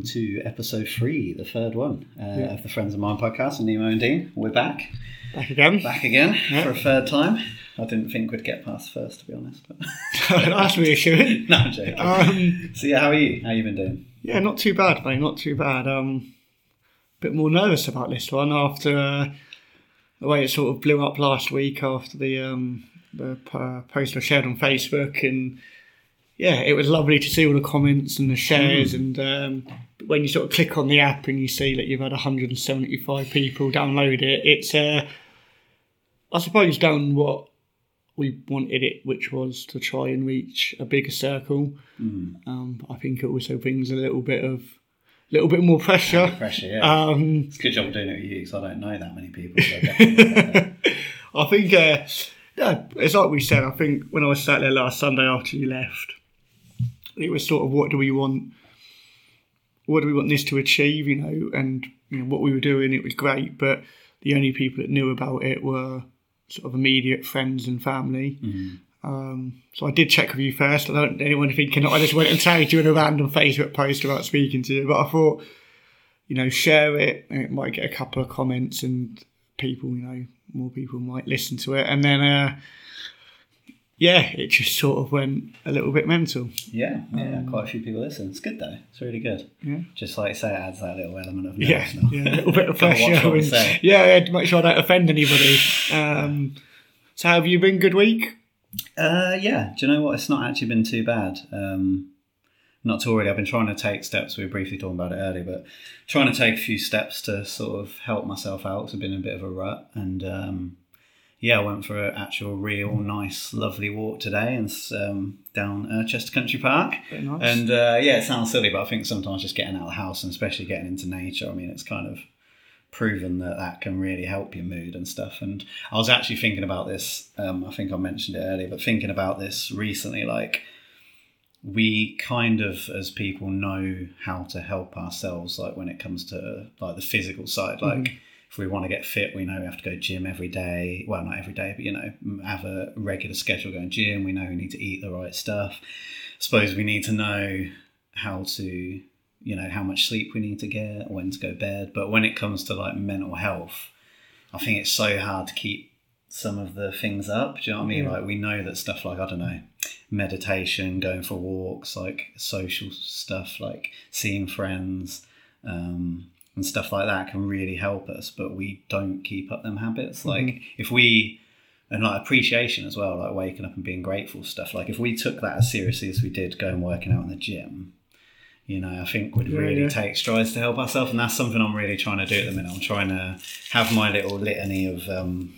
Welcome to episode three, the third one uh, Yeah. of the Friends of Mine podcast. And Nemo and Dean, we're back, Back again. back again Yeah. for a third time. I didn't think we'd get past first, to be honest. But That's reassuring. no, I'm joking. Um, so yeah, how are you? How you been doing? yeah, not too bad, mate. Not too bad. Um, bit more nervous about this one after uh, the way it sort of blew up last week after the um, the uh, post I shared on Facebook, and yeah, it was lovely to see all the comments and the shares, and um, when you sort of click on the app and you see that you've had 175 people download it, it's uh, I suppose done what we wanted it, which was to try and reach a bigger circle. Um, I think it also brings a little bit of, a little bit more pressure. Pressure, yeah. Um, it's a good job doing it with you because I don't know that many people. So I think, uh, yeah, it's like we said. I think when I was sat there last Sunday after you left, it was sort of what do we want? What do we want this to achieve? You know, and you know what we were doing. It was great, but the only people that knew about it were sort of immediate friends and family. Um, so I did check with you first. I don't want anyone thinking that I just went and tagged you in a random Facebook post about speaking to you, but I thought, you know, share it. and It might get a couple of comments and people, you know, more people might listen to it. And then, uh, yeah, it just sort of went a little bit mental. yeah, yeah, quite a few people listen. It's good though. It's really good. Yeah. Just like say, it adds that little element of Yeah, yeah, a little bit of pressure. and- yeah, yeah, to make sure I don't offend anybody. Um, so, how have you been good week? Uh, yeah. Do you know what? It's not actually been too bad. Um, not to already. I've been trying to take steps. We were briefly talking about it earlier, but trying to take a few steps to sort of help myself out. 'cause I've been in a bit of a rut, and um, yeah, I went for an actual, real, nice, lovely walk today, and um, down uh, Chester Country Park. Very nice. And uh, yeah, it sounds silly, but I think sometimes just getting out of the house and especially getting into nature. I mean, it's kind of proven that that can really help your mood and stuff. And I was actually thinking about this. Um, I think I mentioned it earlier, but thinking about this recently, like we kind of as people know how to help ourselves like when it comes to like the physical side like if we want to get fit we know we have to go gym every day. Well not every day but you know have a regular schedule going gym. We know we need to eat the right stuff. Suppose we need to know how to you know how much sleep we need to get when to go to bed. But when it comes to like mental health i think it's so hard to keep some of the things up. Do you know what i mean? Yeah. like we know that stuff like i don't know meditation going for walks like social stuff like seeing friends um, and stuff like that can really help us but we don't keep up them habits like if we and like appreciation as well like waking up and being grateful stuff like if we took that as seriously as we did going working out in the gym you know, I think would Yeah, really yeah. take strides to help ourselves, and that's something I'm really trying to do at the minute. I'm trying to have my little litany of um,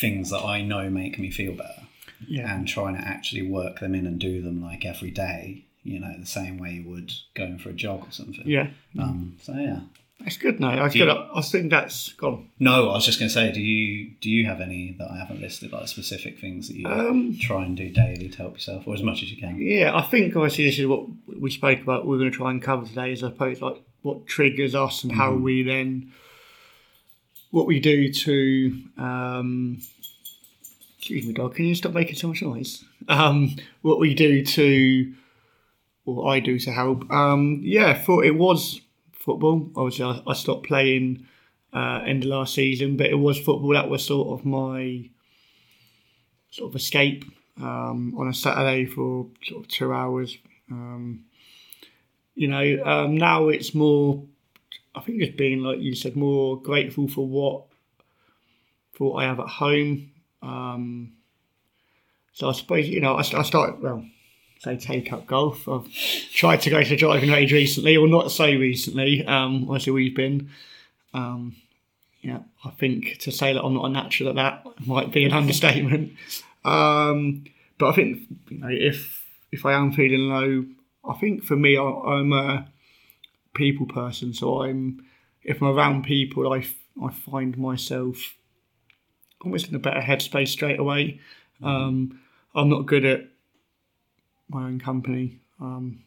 things that I know make me feel better, yeah. and trying to actually work them in and do them like every day. You know, the same way you would going for a jog or something. Yeah. Um, so yeah. That's good. No, you- good. I, I think that's gone. No, I was just going to say, do you do you have any that I haven't listed, like specific things that you Um, try and do daily to help yourself, or as much as you can? Yeah, I think obviously this is what we spoke about. We're going to try and cover today, is I suppose like what triggers us and how we then what we do to. Um, excuse me, dog. Can you stop making so much noise? Um, what we do to, or I do to help. Um, yeah, for it was football. Obviously, I, I stopped playing uh, end of last season, but it was football. That was sort of my sort of escape um, on a Saturday for sort of two hours. Um, you know, um, now it's more. I think it's being like you said, more grateful for what for what I have at home. Um, so I suppose you know I, I started well, say take up golf. I've tried to go to the driving range recently, or not so recently. Um, obviously we've been. Um, yeah, I think to say that I'm not a natural at that might be an understatement. Um, but I think you know if if I am feeling low, I think for me I, I'm a people person. So I'm if I'm around people, I I find myself almost in a better headspace straight away. Um, I'm not good at my own company. Um,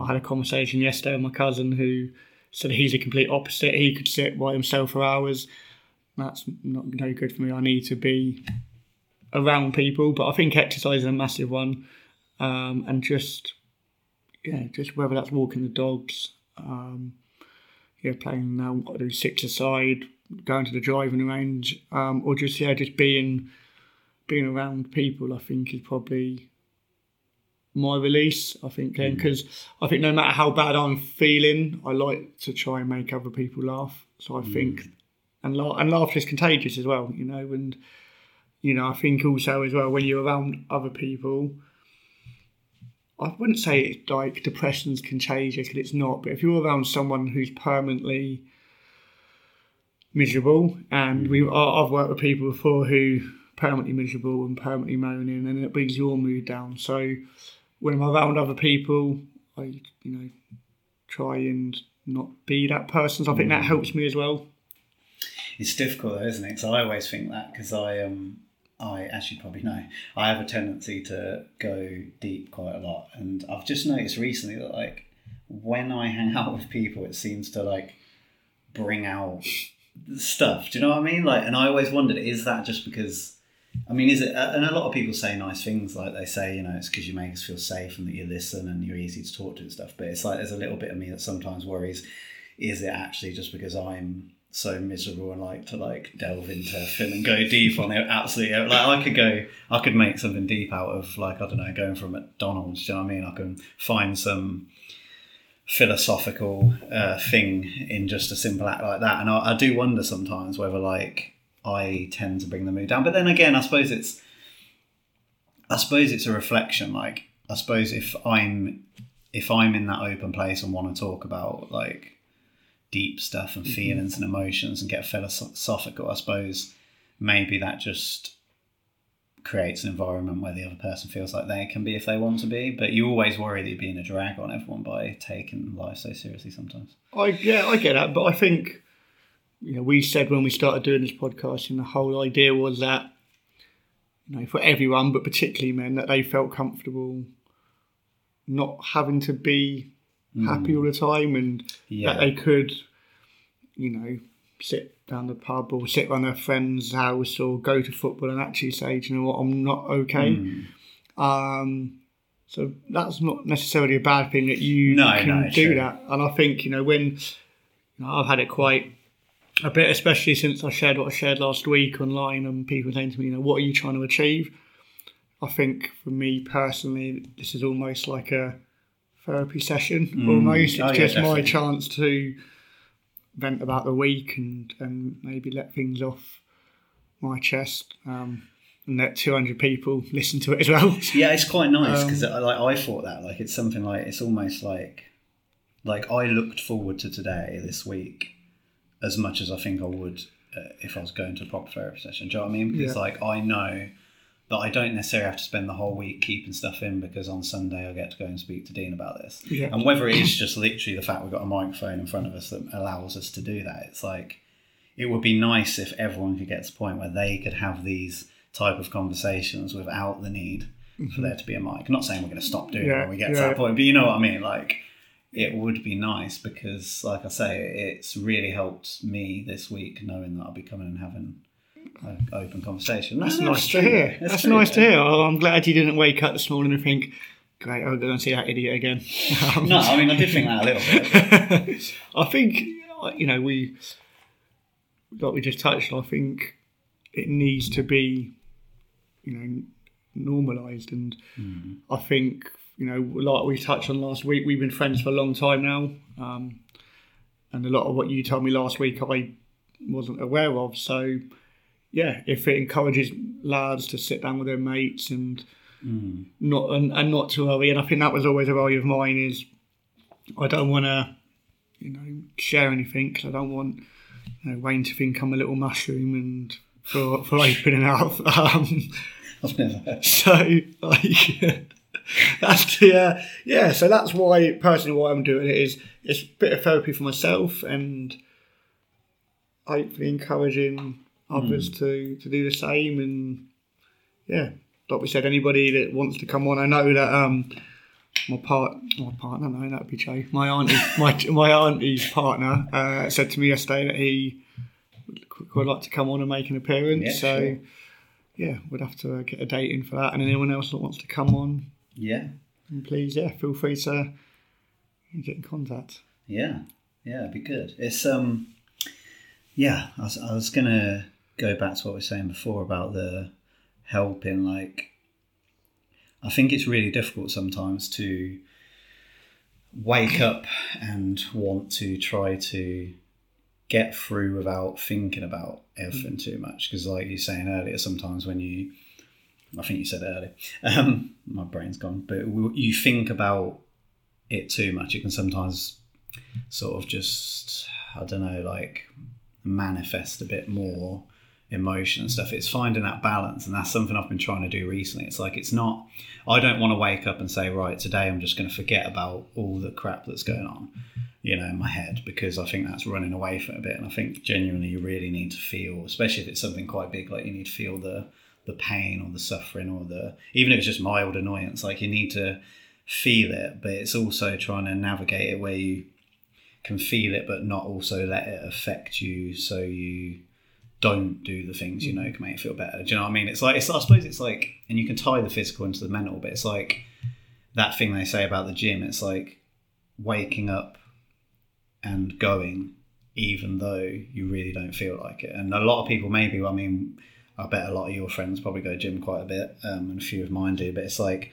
I had a conversation yesterday with my cousin who said he's a complete opposite. He could sit by himself for hours. That's not no good for me. I need to be around people. But I think exercise is a massive one, um, and just yeah, just whether that's walking the dogs, um, yeah, playing now what I do six aside, going to the driving range, um, or just yeah, just being being around people. I think is probably my release. I think then because mm. I think no matter how bad I'm feeling, I like to try and make other people laugh. So I mm. think and laugh and laughter is contagious as well, you know, and you know I think also as well when you're around other people. I wouldn't say it's like depression's contagious because it's not, but if you're around someone who's permanently miserable, and we mm. I've worked with people before who permanently miserable and permanently moaning, and it brings your mood down. So when I'm around other people, I you know try and not be that person. So I think that helps me as well. It's difficult, though, isn't it? Because I always think that because I um I as you probably know, I have a tendency to go deep quite a lot, and I've just noticed recently that like when I hang out with people, it seems to like bring out stuff. Do you know what I mean? Like, and I always wondered, is that just because? I mean, is it? And a lot of people say nice things, like they say, you know, it's because you make us feel safe and that you listen and you're easy to talk to and stuff. But it's like there's a little bit of me that sometimes worries: is it actually just because I'm so miserable and like to like delve into film and go deep on it? Absolutely, like I could go, I could make something deep out of like I don't know, going from McDonald's. Do you know what I mean? I can find some philosophical uh, thing in just a simple act like that. And I, I, do wonder sometimes whether like I tend to bring the mood down. But then again, I suppose it's I suppose it's a reflection. Like I suppose if I'm if I'm in that open place and want to talk about like deep stuff and feelings mm-hmm. and emotions and get philosophical, I suppose maybe that just creates an environment where the other person feels like they can be if they want to be. But you always worry that you're being a drag on everyone by taking life so seriously sometimes. I yeah, I get that, but I think you know we said when we started doing this podcast, and the whole idea was that you know for everyone, but particularly men, that they felt comfortable not having to be happy mm. all the time, and yeah. that they could, you know, sit down the pub or sit around their friend's house or go to football and actually say, you know what, I'm not okay. Mm. Um, so that's not necessarily a bad thing that you no, can no, do true. that. And I think, you know, when you know, I've had it quite a bit, especially since I shared what I shared last week online and people saying to me, you know, what are you trying to achieve? I think for me personally, this is almost like a therapy session mm. almost. It's oh, just yeah, my chance to vent about the week and, and maybe let things off my chest. Um, and let 200 people listen to it as well. Yeah, it's quite nice because um, like I thought that like it's something like it's almost like like I looked forward to today this week as much as I think I would uh, if I was going to a proper therapy session. Do you know what I mean? Because yeah. like I know that I don't necessarily have to spend the whole week keeping stuff in because on Sunday I get to go and speak to Dean about this. Yeah. And whether it is just literally the fact we've got a microphone in front of us that allows us to do that, it's like it would be nice if everyone could get to the point where they could have these type of conversations without the need mm-hmm. for there to be a mic. I'm not saying we're going to stop doing yeah. it when we get yeah. to that point, but you know what I mean. Like it would be nice because, like I say, it's really helped me this week knowing that I'll be coming and having an open conversation. That's no, nice to hear. That's, that's true, nice to hear. Oh, I'm glad you didn't wake up this morning and think, great, I'm going to see that idiot again. Um, no, I mean, I did think that a little bit. I think, you know, we, like we just touched on, I think it needs to be, you know, normalised. And mm. I think, you know, like we touched on last week, we've been friends for a long time now. Um, and a lot of what you told me last week, I wasn't aware of. So, yeah, if it encourages lads to sit down with their mates and mm. not and, and not to worry, and I think that was always a worry of mine is I don't want to, you know, share anything because I don't want you know, Wayne to think I'm a little mushroom and for for opening up. Um, so like. that's the uh, yeah. So that's why personally why I'm doing it is it's a bit of therapy for myself and hopefully encouraging others mm. to to do the same. And yeah, like we said, anybody that wants to come on, I know that um, my part my partner, no, that'd be Jay. My auntie, my my auntie's partner uh, said to me yesterday that he would like to come on and make an appearance. Yeah, so sure. yeah, we'd have to get a date in for that. And anyone else that wants to come on, yeah, please, yeah, feel free to get in contact. Yeah, yeah, it'd be good. It's um, yeah. I was, I was gonna go back to what we were saying before about the helping. Like, I think it's really difficult sometimes to wake up and want to try to get through without thinking about everything too much. Because, like you were saying earlier, sometimes when you, I think you said earlier, um, my brain's gone, but you think about it too much, it can sometimes sort of just, I don't know, like manifest a bit more emotion and stuff. It's finding that balance, and that's something I've been trying to do recently. It's like it's not. I don't want to wake up and say, right, today I'm just going to forget about all the crap that's going on, you know, in my head because I think that's running away it a bit. And I think genuinely you really need to feel, especially if it's something quite big, like you need to feel the the pain or the suffering or the even if it's just mild annoyance, like you need to feel it, but it's also trying to navigate it where you can feel it but not also let it affect you so you don't do the things you know mm. can make it feel better. Do you know what I mean? It's like it's I suppose it's like and you can tie the physical into the mental, but it's like that thing they say about the gym, it's like waking up and going even though you really don't feel like it. And a lot of people maybe I mean I bet a lot of your friends probably go to gym quite a bit, um, and a few of mine do, but it's like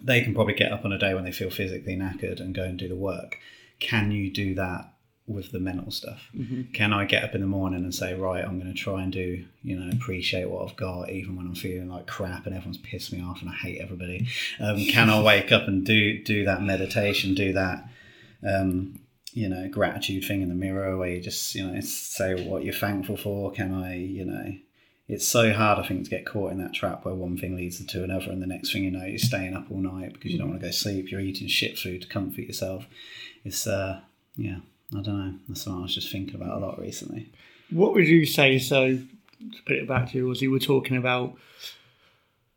they can probably get up on a day when they feel physically knackered and go and do the work. Can you do that with the mental stuff? Mm-hmm. Can I get up in the morning and say, right, I'm going to try and do, you know, appreciate what I've got, even when I'm feeling like crap and everyone's pissed me off and I hate everybody? Um, can I wake up and do do that meditation, do that, um, you know, gratitude thing in the mirror where you just, you know, say what you're thankful for? Can I, you know, it's so hard, I think, to get caught in that trap where one thing leads to another, and the next thing you know, you're staying up all night because you don't want to go sleep. You're eating shit food to comfort yourself. It's, uh, yeah, I don't know. That's what I was just thinking about a lot recently. What would you say? So, to put it back to you, as you were talking about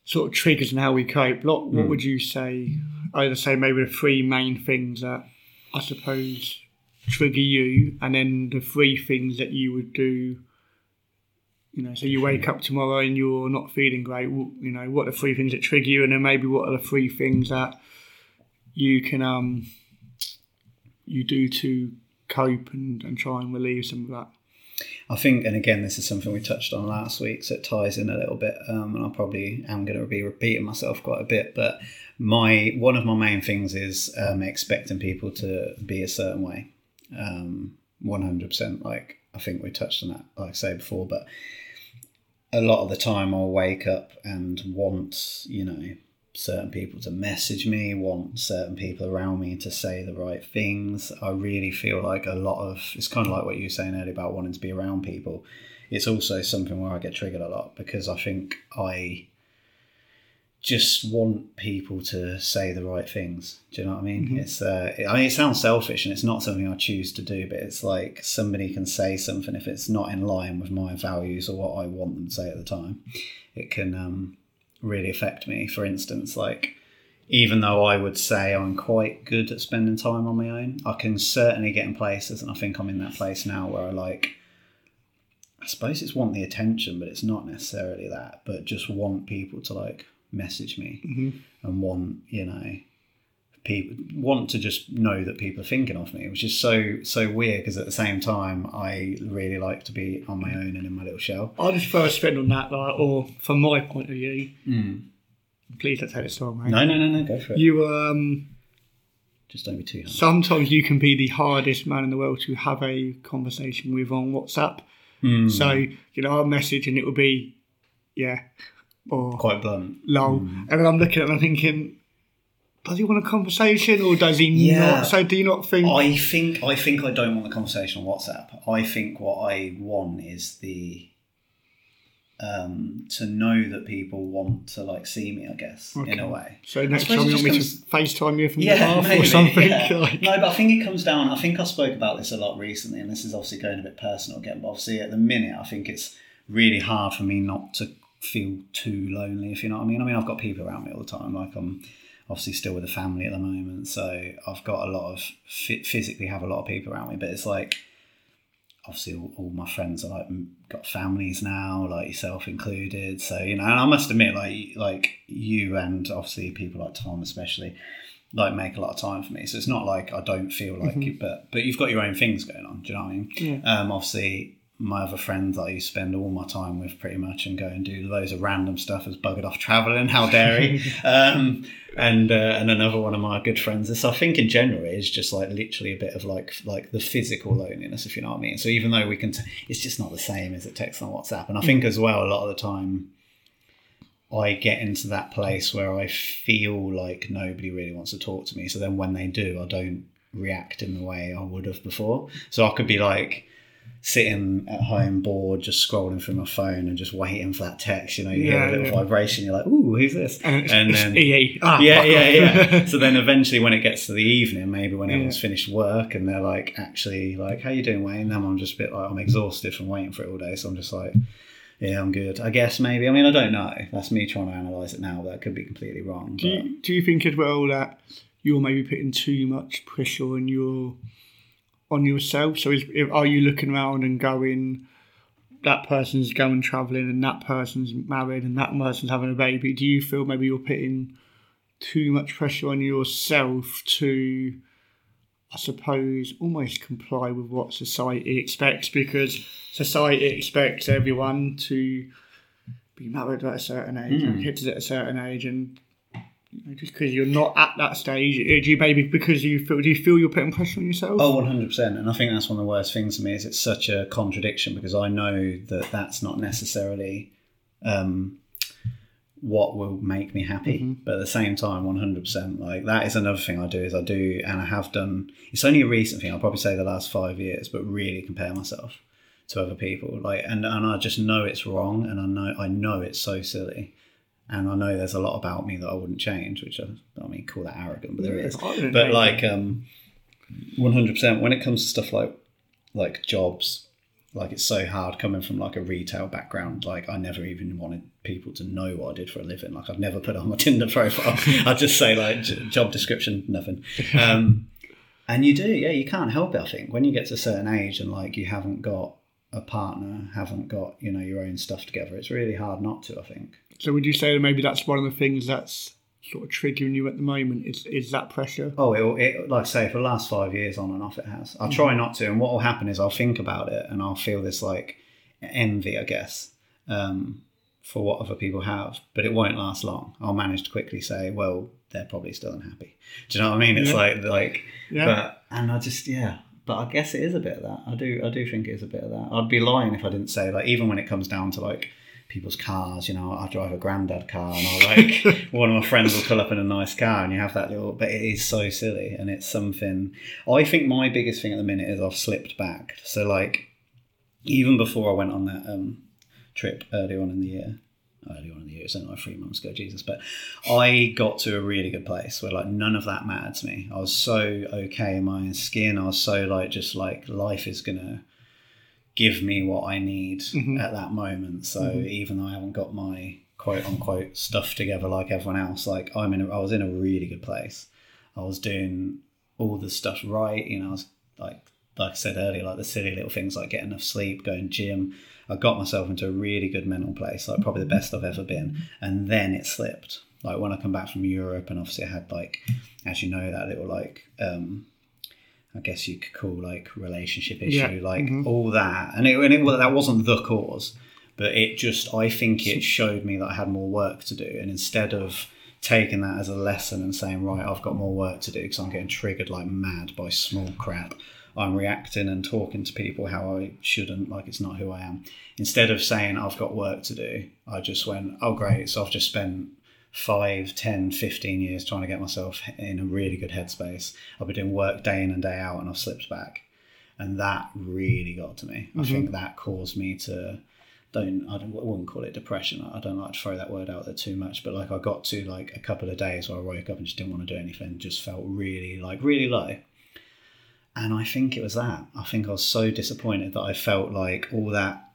sort of triggers and how we cope. What, what would you say? Either say maybe the three main things that I suppose trigger you, and then the three things that you would do you know, so you wake up tomorrow and you're not feeling great. You know, what are the three things that trigger you, and then maybe what are the three things that you can um you do to cope and, and try and relieve some of that. I think, and again, this is something we touched on last week, so it ties in a little bit. Um, and I probably am going to be repeating myself quite a bit, but my one of my main things is um, expecting people to be a certain way. Um, 100%. Like I think we touched on that, like I say before, but a lot of the time I'll wake up and want, you know, certain people to message me, want certain people around me to say the right things. I really feel like a lot of it's kind of like what you were saying earlier about wanting to be around people. It's also something where I get triggered a lot because I think I just want people to say the right things. Do you know what I mean? Mm-hmm. It's uh, I mean, it sounds selfish and it's not something I choose to do, but it's like somebody can say something if it's not in line with my values or what I want them to say at the time, it can um, really affect me. For instance, like even though I would say I'm quite good at spending time on my own, I can certainly get in places, and I think I'm in that place now where I like. I suppose it's want the attention, but it's not necessarily that. But just want people to like message me Mhm. and want you know people want to just know that people are thinking of me which is so so weird because at the same time i really like to be on my own and in my little shell I'll just throw a spin on that, like, or from my point of view, mm. please don't take this wrong, mate. no no no no go for it You um just don't be too hard sometimes you can be the hardest man in the world to have a conversation with on WhatsApp. Mm. So, you know, I'll message and it will be, yeah, or quite blunt lol. And then I'm looking at it and I'm thinking, does he want a conversation or does he Yeah. not? So do you not think? i think i think i don't want the conversation on whatsapp i think what i want is the um to know that people want to like see me i guess in a way so next time you want me just to FaceTime you from the yeah, half maybe, or something? yeah. Like, No, but I think it comes down. I think I spoke about this a lot recently, and this is obviously going a bit personal again. But obviously, at the minute, I think it's really hard for me not to feel too lonely. If you know what I mean. I mean, I've got people around me all the time. Like I'm obviously still with the family at the moment, so I've got a lot of phy- physically have a lot of people around me. But it's like obviously all, all my friends are like got families now, like yourself included. So you know, and I must admit, like like you and obviously people like Tom especially like make a lot of time for me. So it's not like I don't feel like Mm-hmm. it, but but you've got your own things going on. Do you know what I mean? Yeah. Um, obviously, my other friends that I used to spend all my time with pretty much and go and do loads of random stuff as buggered off traveling. How dare he? um, and uh, and another one of my good friends. This I think in general is just like literally a bit of like like the physical loneliness, if you know what I mean. So even though we can, t- it's just not the same as it text on WhatsApp. And I think as well a lot of the time. I get into that place where I feel like nobody really wants to talk to me. So then when they do, I don't react in the way I would have before. So I could be like sitting at home bored, just scrolling through my phone and just waiting for that text. You know, you hear a little yeah. vibration, you're like, "Ooh, who's this?" And, And then- EE. Ah, yeah, yeah, yeah. so then eventually, when it gets to the evening, maybe when Yeah. everyone's finished work and they're like, actually, like, how you doing, Wayne? And I'm just a bit like, I'm exhausted from waiting for it all day. So I'm just like, yeah, I'm good. I guess maybe. I mean, I don't know. That's me trying to analyze it now. That could be completely wrong. Do you, do you think as well that you're maybe putting too much pressure on your on yourself? So is, are you looking around and going, that person's going travelling and that person's married and that person's having a baby? Do you feel maybe you're putting too much pressure on yourself to, I suppose, almost comply with what society expects? Because society expects everyone to be married at a certain age and hmm. kids at a certain age and just because you're not at that stage, uh, do you maybe because you feel do you feel you're putting pressure on yourself? Oh, 100%. And I think that's one of the worst things for me is it's such a contradiction because I know that that's not necessarily um, what will make me happy. But at the same time, 100%, like that is another thing I do is I do, and I have done, it's only a recent thing, I'll probably say the last five years, but really compare myself to other people. Like, and, and I just know it's wrong and I know, I know it's so silly. And I know there's a lot about me that I wouldn't change, which I, I mean, call that arrogant, but there is. But like um 100% when it comes to stuff like like jobs like it's so hard coming from like a retail background. Like i never even wanted people to know what i did for a living. Like i've never put on my tinder profile. I just say like j- job description nothing. Um and you do yeah you can't help it i think. When you get to a certain age and like you haven't got a partner haven't got you know your own stuff together it's really hard not to i think So would you say that maybe that's one of the things that's sort of triggering you at the moment is is that pressure? Oh, it, it like I say for the last five years on and off it has. I try not to, and what will happen is I'll think about it and I'll feel this like envy, I guess, um, for what other people have, but it won't last long. I'll manage to quickly say, well, they're probably still unhappy. Do you know what I mean? It's Yeah. like like, Yeah. but and I just yeah. But I guess it is a bit of that. I do I do think it is a bit of that. I'd be lying if I didn't say like even when it comes down to like people's cars, you know, I drive a granddad car and I like one of my friends will pull up in a nice car and you have that little but it is so silly and it's something I think my biggest thing at the minute is I've slipped back. So like even before I went on that um trip early on in the year. Early on in the year, it's only like three months ago, Jesus. But I got to a really good place where like none of that mattered to me. I was so okay in my own skin. I was so like just like life is gonna give me what I need mm-hmm. at that moment. So mm-hmm. even though I haven't got my quote unquote stuff together like everyone else, like I'm in, a, I was in a really good place. I was doing all the stuff right. You know, I was like, like I said earlier, like the silly little things like getting enough sleep, going gym. I got myself into a really good mental place, like probably the mm-hmm. best I've ever been. And then it slipped. Like when I come back from Europe, and obviously I had like, as you know, that little like um, I guess you could call like relationship issue, Yeah, like mm-hmm. all that, and it, and it well, that wasn't the cause, but it just I think it showed me that I had more work to do, and instead of taking that as a lesson and saying right, I've got more work to do because I'm getting triggered like mad by small crap. I'm reacting and talking to people how I shouldn't, like it's not who I am. Instead of saying I've got work to do, I just went, oh great, so I've just spent five, 10, 15 years trying to get myself in a really good headspace. I've been doing work day in and day out and I've slipped back. And that really got to me. I think mm-hmm. that caused me to don't I, don't, I wouldn't call it depression. I don't like to throw that word out there too much, but like I got to like a couple of days where I woke up and just didn't want to do anything, just felt really like really low. And I think it was that. I think I was so disappointed that I felt like all that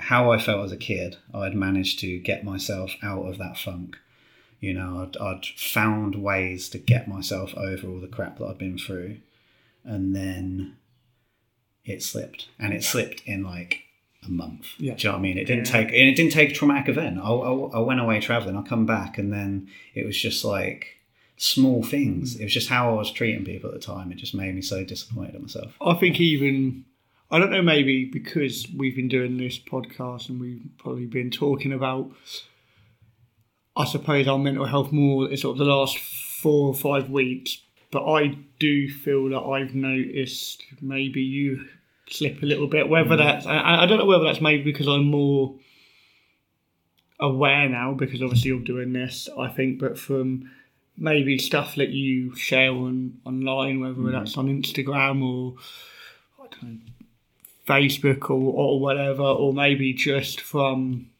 how I felt as a kid, I'd managed to get myself out of that funk. You know, I'd, I'd found ways to get myself over all the crap that I'd been through. And then it slipped. And it slipped in like a month. Yeah. Do you know what I mean? It didn't Yeah. take, and it didn't take a traumatic event. I, I, I went away traveling. I come back and then it was just like small things. Mm. It was just how I was treating people at the time. It just made me so disappointed in myself. I think even I don't know maybe because we've been doing this podcast and we've probably been talking about I suppose our mental health more sort of the last four or five weeks. But I do feel that I've noticed maybe you slip a little bit. Whether mm. that's I, I don't know whether that's maybe because I'm more aware now because obviously you're doing this. I think, but from maybe stuff that you share on online, whether mm. that's on Instagram or I don't know, Facebook or, or whatever, or maybe just from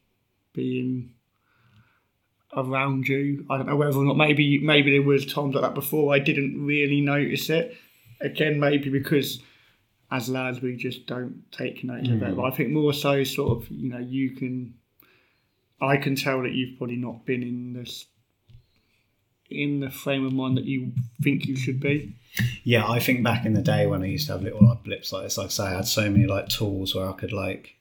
being around you. I don't know whether or not maybe maybe there was times like that before I didn't really notice it. Again, maybe because as lads we just don't take note mm. of it. Mm. But I think more so sort of, you know, you can I can tell that you've probably not been in this in the frame of mind that you think you should be. Yeah, I think back in the day when I used to have little like blips like this, like I say, I had so many like tools where I could like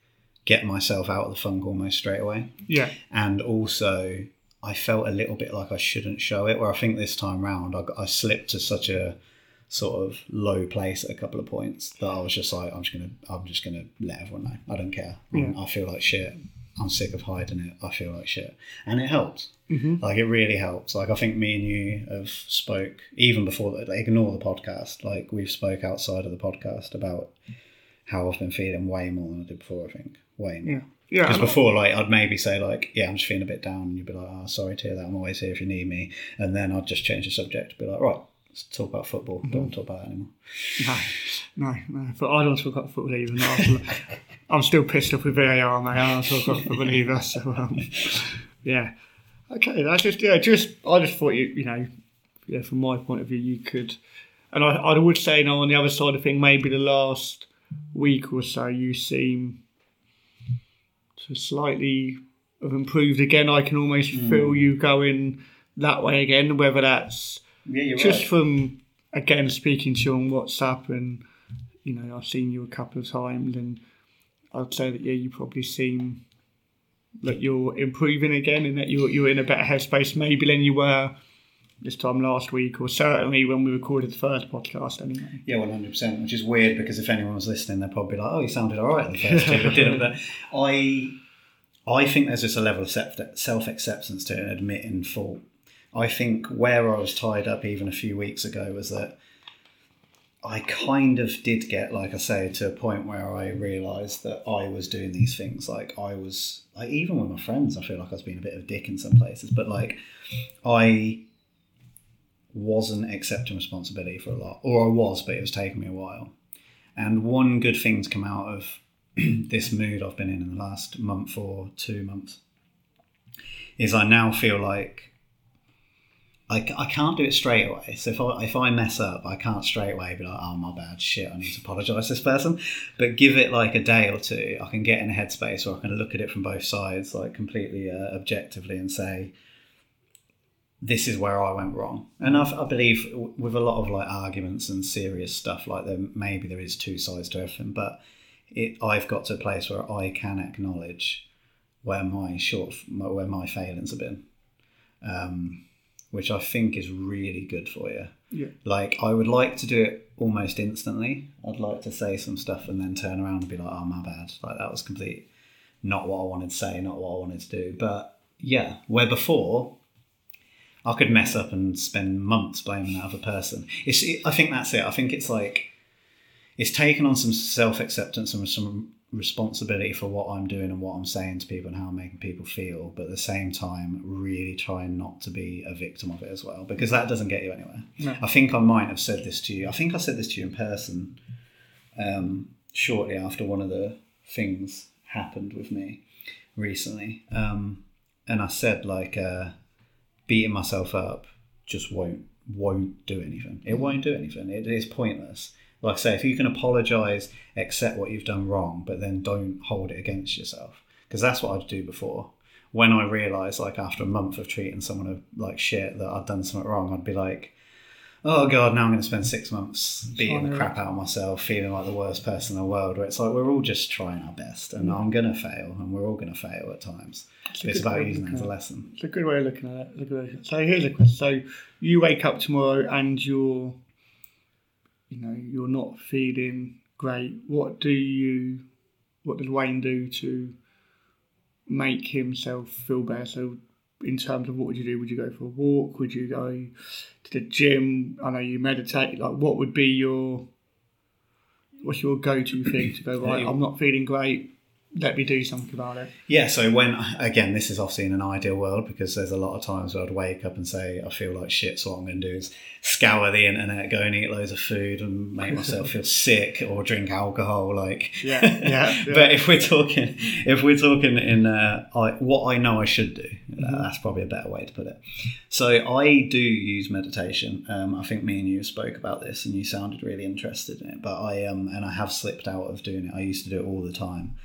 get myself out of the funk almost straight away. Yeah. And also I felt a little bit like I shouldn't show it. Where I think this time round, I, I slipped to such a sort of low place at a couple of points that I was just like, I'm just gonna, I'm just gonna let everyone know. I don't care. Yeah. I feel like shit. I'm sick of hiding it. I feel like shit, and it helped. Mm-hmm. Like it really helps. Like I think me and you have spoke even before that. Like, ignore the podcast. Like we've spoke outside of the podcast about how I've been feeling way more than I did before. I think way more. Yeah. Yeah, because before, like, I'd maybe say, like, yeah, I'm just feeling a bit down, and you'd be like, oh, sorry to hear that. I'm always here if you need me. And then I'd just change the subject, to be like, right, talk about football. Mm-hmm. Don't want to talk about it anymore. No, no, no. But I don't talk about football either. I'm still pissed off with VAR, mate. I don't talk about football either. So, um, yeah. Okay, that's just, yeah, just, I just thought you, you know, yeah, from my point of view, you could, and I, I would say, now on the other side of thing, maybe the last week or so, you seem to slightly have improved again. I can almost mm. feel you going that way again, whether that's yeah, just right. from again speaking to you on WhatsApp and you know I've seen you a couple of times and I'd say that yeah you probably seem that you're improving again and that you're you're in a better headspace maybe than you were this time last week, or certainly when we recorded the first podcast, anyway. Yeah, one hundred percent. Which is weird because if anyone was listening, they're probably be like, "Oh, you sounded all right the first two, but didn't." But I, I think there's just a level of self acceptance to admitting fault. I think where I was tied up even a few weeks ago was that I kind of did get, like I say, to a point where I realised that I was doing these things. Like I was, like even with my friends, I feel like I was being a bit of a dick in some places. But like, I wasn't accepting responsibility for a lot, or I was, but it was taking me a while. And one good thing to come out of this mood I've been in in the last month or two months is I now feel like I, I can't do it straight away. So if I, if I mess up, I can't straight away be like, oh, my bad, shit, I need to apologise to this person. But give it like a day or two, I can get in a headspace where I can look at it from both sides, like completely uh, objectively, and say, this is where I went wrong. And I, I, believe with a lot of like arguments and serious stuff, like there maybe there is two sides to everything, but it I've got to a place where I can acknowledge where my short where my failings have been, um, which I think is really good for you. Yeah. Like I would like to do it almost instantly. I'd like to say some stuff and then turn around and be like, "Oh, my bad. Like that was complete not what I wanted to say, not what I wanted to do." But yeah, where before I could mess up and spend months blaming that other person. It's, it, I think that's it. I think it's like it's taken on some self acceptance and some responsibility for what I'm doing and what I'm saying to people and how I'm making people feel, but at the same time, really trying not to be a victim of it as well, because that doesn't get you anywhere. No. I think I might have said this to you. I think I said this to you in person um, shortly after one of the things happened with me recently. Um, and I said, like, uh, beating myself up just won't won't do anything. It won't do anything. It is pointless. Like I say, if you can apologise, accept what you've done wrong, but then don't hold it against yourself, because that's what I'd do before. When I realised, like after a month of treating someone like shit, that I'd done something wrong, I'd be like, oh god, now I'm going to spend six months beating the crap out of myself, feeling like the worst person in the world. Where it's like we're all just trying our best, and I'm going to fail, and we're all going to fail at times. It's it's about using it as a looking at it. lesson. It's a good way of looking at it. It's a good way of looking- So here's a question. So you wake up tomorrow and you're, you know, you're not feeling great. What do you, what does Wayne do to make himself feel better? So in terms of what would you do? Would you go for a walk? Would you go to the gym? I know you meditate. Like what would be your, what's your go-to thing to go right? I'm not feeling great. Let me do something about it. Yeah, so when again, this is obviously in an ideal world because there's a lot of times where I'd wake up and say I feel like shit. So what I'm going to do is scour the internet, go and eat loads of food, and make myself feel sick, or drink alcohol. Like, Yeah, yeah, yeah. but if we're talking, if we're talking in uh, I, what I know I should do, Mm-hmm. uh, that's probably a better way to put it. So I do use meditation. Um, I think me and you spoke about this, and you sounded really interested in it. But I um, and I have slipped out of doing it. I used to do it all the time.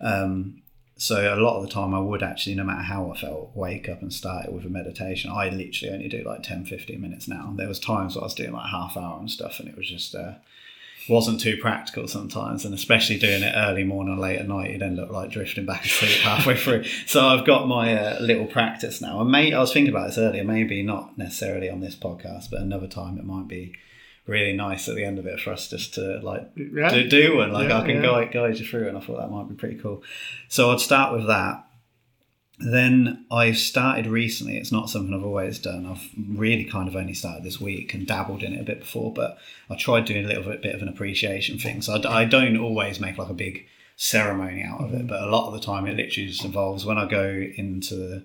Um, so a lot of the time I would actually, no matter how I felt, wake up and start it with a meditation. I literally only do like 10, 15 minutes now. There was times where I was doing like half hour and stuff and it was just, uh, wasn't too practical sometimes. And especially doing it early morning, late at night, you'd end up like drifting back asleep halfway through. So I've got my uh, little practice now. And may, I was thinking about this earlier, maybe not necessarily on this podcast, but another time it might be really nice at the end of it for us just to like Yeah. do, do one. Like Yeah, I can yeah. guide, guide you through, and I thought that might be pretty cool. So I'd start with that. Then I've started recently. It's not something I've always done. I've really kind of only started this week and dabbled in it a bit before, but I tried doing a little bit, bit of an appreciation thing. So I, I don't always make like a big ceremony out of it, but a lot of the time it literally just involves when I go into to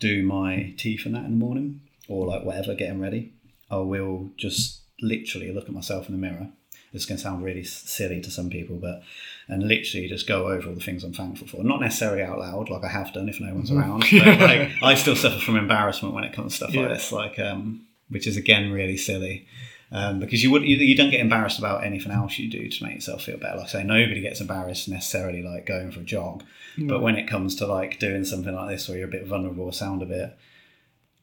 do my teeth and that in the morning or like whatever, getting ready, I will just literally look at myself in the mirror. This is going to sound really silly to some people, but and literally just go over all the things I'm thankful for. Not necessarily out loud, like I have done if no one's around. But like I still suffer from embarrassment when it comes to stuff Yeah. like this, like um, which is again really silly. Um, because you would you, you don't get embarrassed about anything else you do to make yourself feel better. Like I say, nobody gets embarrassed necessarily like going for a jog, but when it comes to like doing something like this where you're a bit vulnerable, sound a bit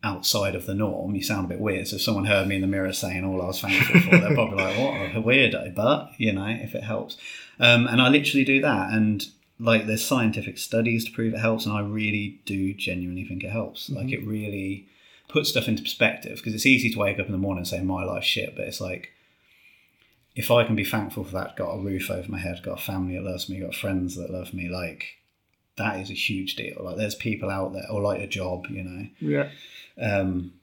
outside of the norm, you sound a bit weird. So if someone heard me in the mirror saying all I was thankful for, they're probably like, "What a weirdo." But you know, if it helps, um, and I literally do that, and like there's scientific studies to prove it helps, and I really do genuinely think it helps. Like it really puts stuff into perspective because it's easy to wake up in the morning and say my life's shit, but it's like if I can be thankful for that, got a roof over my head, got a family that loves me, got friends that love me, like that is a huge deal. Like there's people out there, or like a job, you know, Yeah. Um,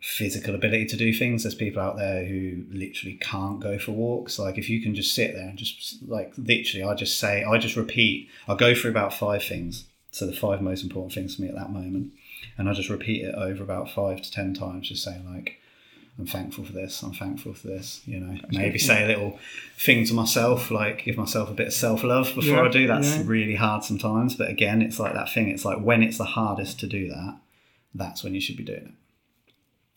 physical ability to do things. There's people out there who literally can't go for walks. Like if you can just sit there and just like literally, I just say, I just repeat. I'll go through about five things. So the five most important things for me at that moment, and I just repeat it over about five to ten times, just saying like. I'm thankful for this. I'm thankful for this. You know, maybe say a little thing to myself, like give myself a bit of self love before Yeah, I do. That's yeah. really hard sometimes. But again, it's like that thing. It's like when it's the hardest to do that, that's when you should be doing it.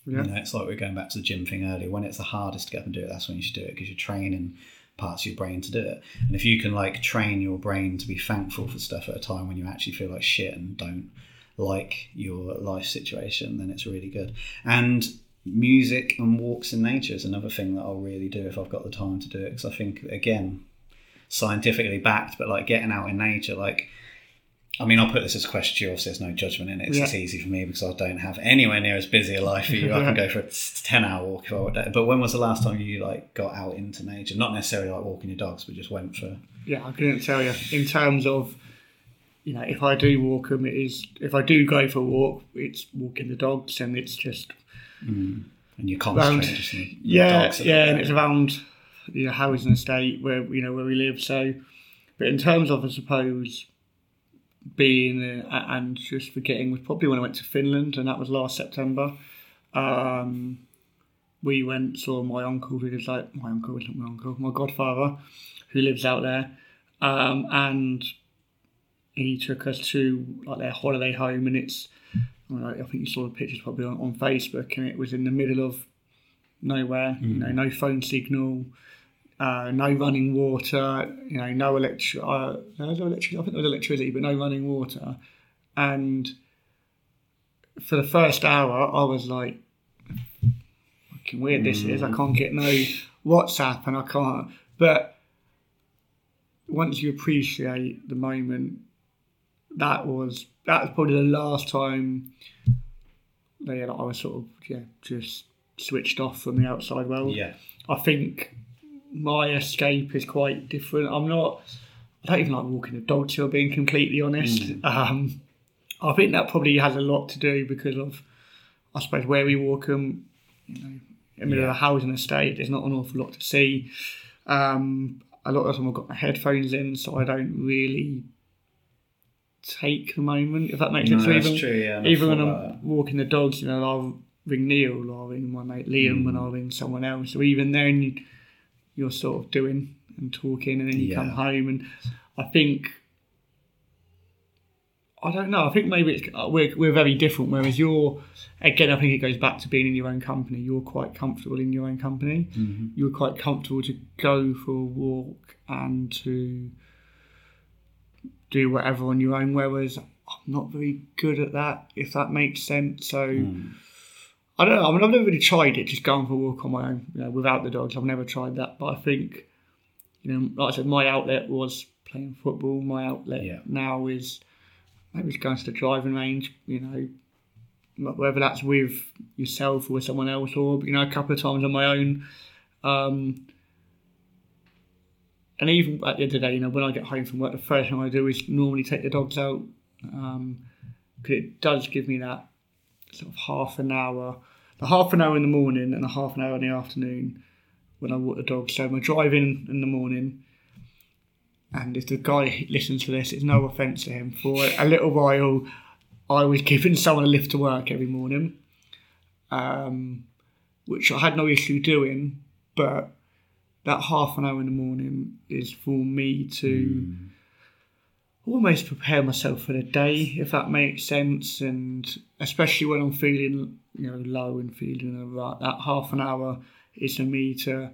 Yeah. You know, it's like we are going back to the gym thing earlier. When it's the hardest to get up and do it, that's when you should do it because you're training parts of your brain to do it. And if you can like train your brain to be thankful for stuff at a time when you actually feel like shit and don't like your life situation, then it's really good. And music and walks in nature is another thing that I'll really do if I've got the time to do it because I think again scientifically backed, but like getting out in nature, like I mean, I'll put this as a question to you. Obviously, there's no judgment in it. It's Yeah. just easy for me because I don't have anywhere near as busy a life as you. I can go for a ten-hour walk if I would. But when was the last time you like got out into nature? Not necessarily like walking your dogs, but just went for. Yeah, I couldn't tell you. In terms of, you know, if I do walk them, it is if I do go for a walk, it's walking the dogs, and it's just mm. And you concentrate Round- just on the the yeah, yeah, and it's around you know housing estate where you know where we live. So, but in terms of I suppose being uh, and just forgetting was probably when I went to Finland, and that was last September. Um, we went saw my uncle who lives like my uncle isn't my uncle, my godfather, who lives out there, um, and he took us to like their holiday home, and it's I, think you saw the pictures probably on, on Facebook, and it was in the middle of nowhere, you know, no phone signal, uh, no running water, you know, no electric, uh, no electric, I think there was electricity, but no running water, and for the first hour, I was like, fucking weird this is. I can't get no WhatsApp and I can't. But once you appreciate the moment, that was that was probably the last time yeah, I was sort of yeah just switched off from the outside world. Yeah. I think my escape is quite different. I'm not. I don't even like walking the dog. To being completely honest, um, I think that probably has a lot to do because of, I suppose, where we walk them. You know, in the middle of a housing estate, there's not an awful lot to see. Um, a lot of the time, I've got my headphones in, so I don't really take the moment. If that makes No, sense. So that's even, true, yeah, even when I'm that. walking the dogs, you know, I'll ring Neil, or I'll ring my mate Liam, Hmm. and I'll ring someone else. So even then, you're sort of doing and talking, and then you come home, and I think. I don't know. I think maybe it's, uh, we're, we're very different. Whereas you're, again, I think it goes back to being in your own company. You're quite comfortable in your own company. Mm-hmm. You're quite comfortable to go for a walk and to do whatever on your own. Whereas I'm not very good at that, if that makes sense. So Mm. I don't know. I mean, I've never really tried it, just going for a walk on my own, you know, without the dogs. I've never tried that. But I think, you know, like I said, my outlet was playing football. My outlet Yeah. now is maybe it's going to the driving range, you know, whether that's with yourself or with someone else or, you know, a couple of times on my own. Um, and even at the end of the day, you know, when I get home from work, the first thing I do is normally take the dogs out because it does give me that sort of half an hour, the half an hour in the morning and a half an hour in the afternoon when I walk the dog. So I'm driving in the morning, and if the guy listens to this, it's no offence to him. For a little while, I was giving someone a lift to work every morning, um, which I had no issue doing, but that half an hour in the morning is for me to almost prepare myself for the day, if that makes sense. And especially when I'm feeling, you know, low and feeling alright, that half an hour is for me to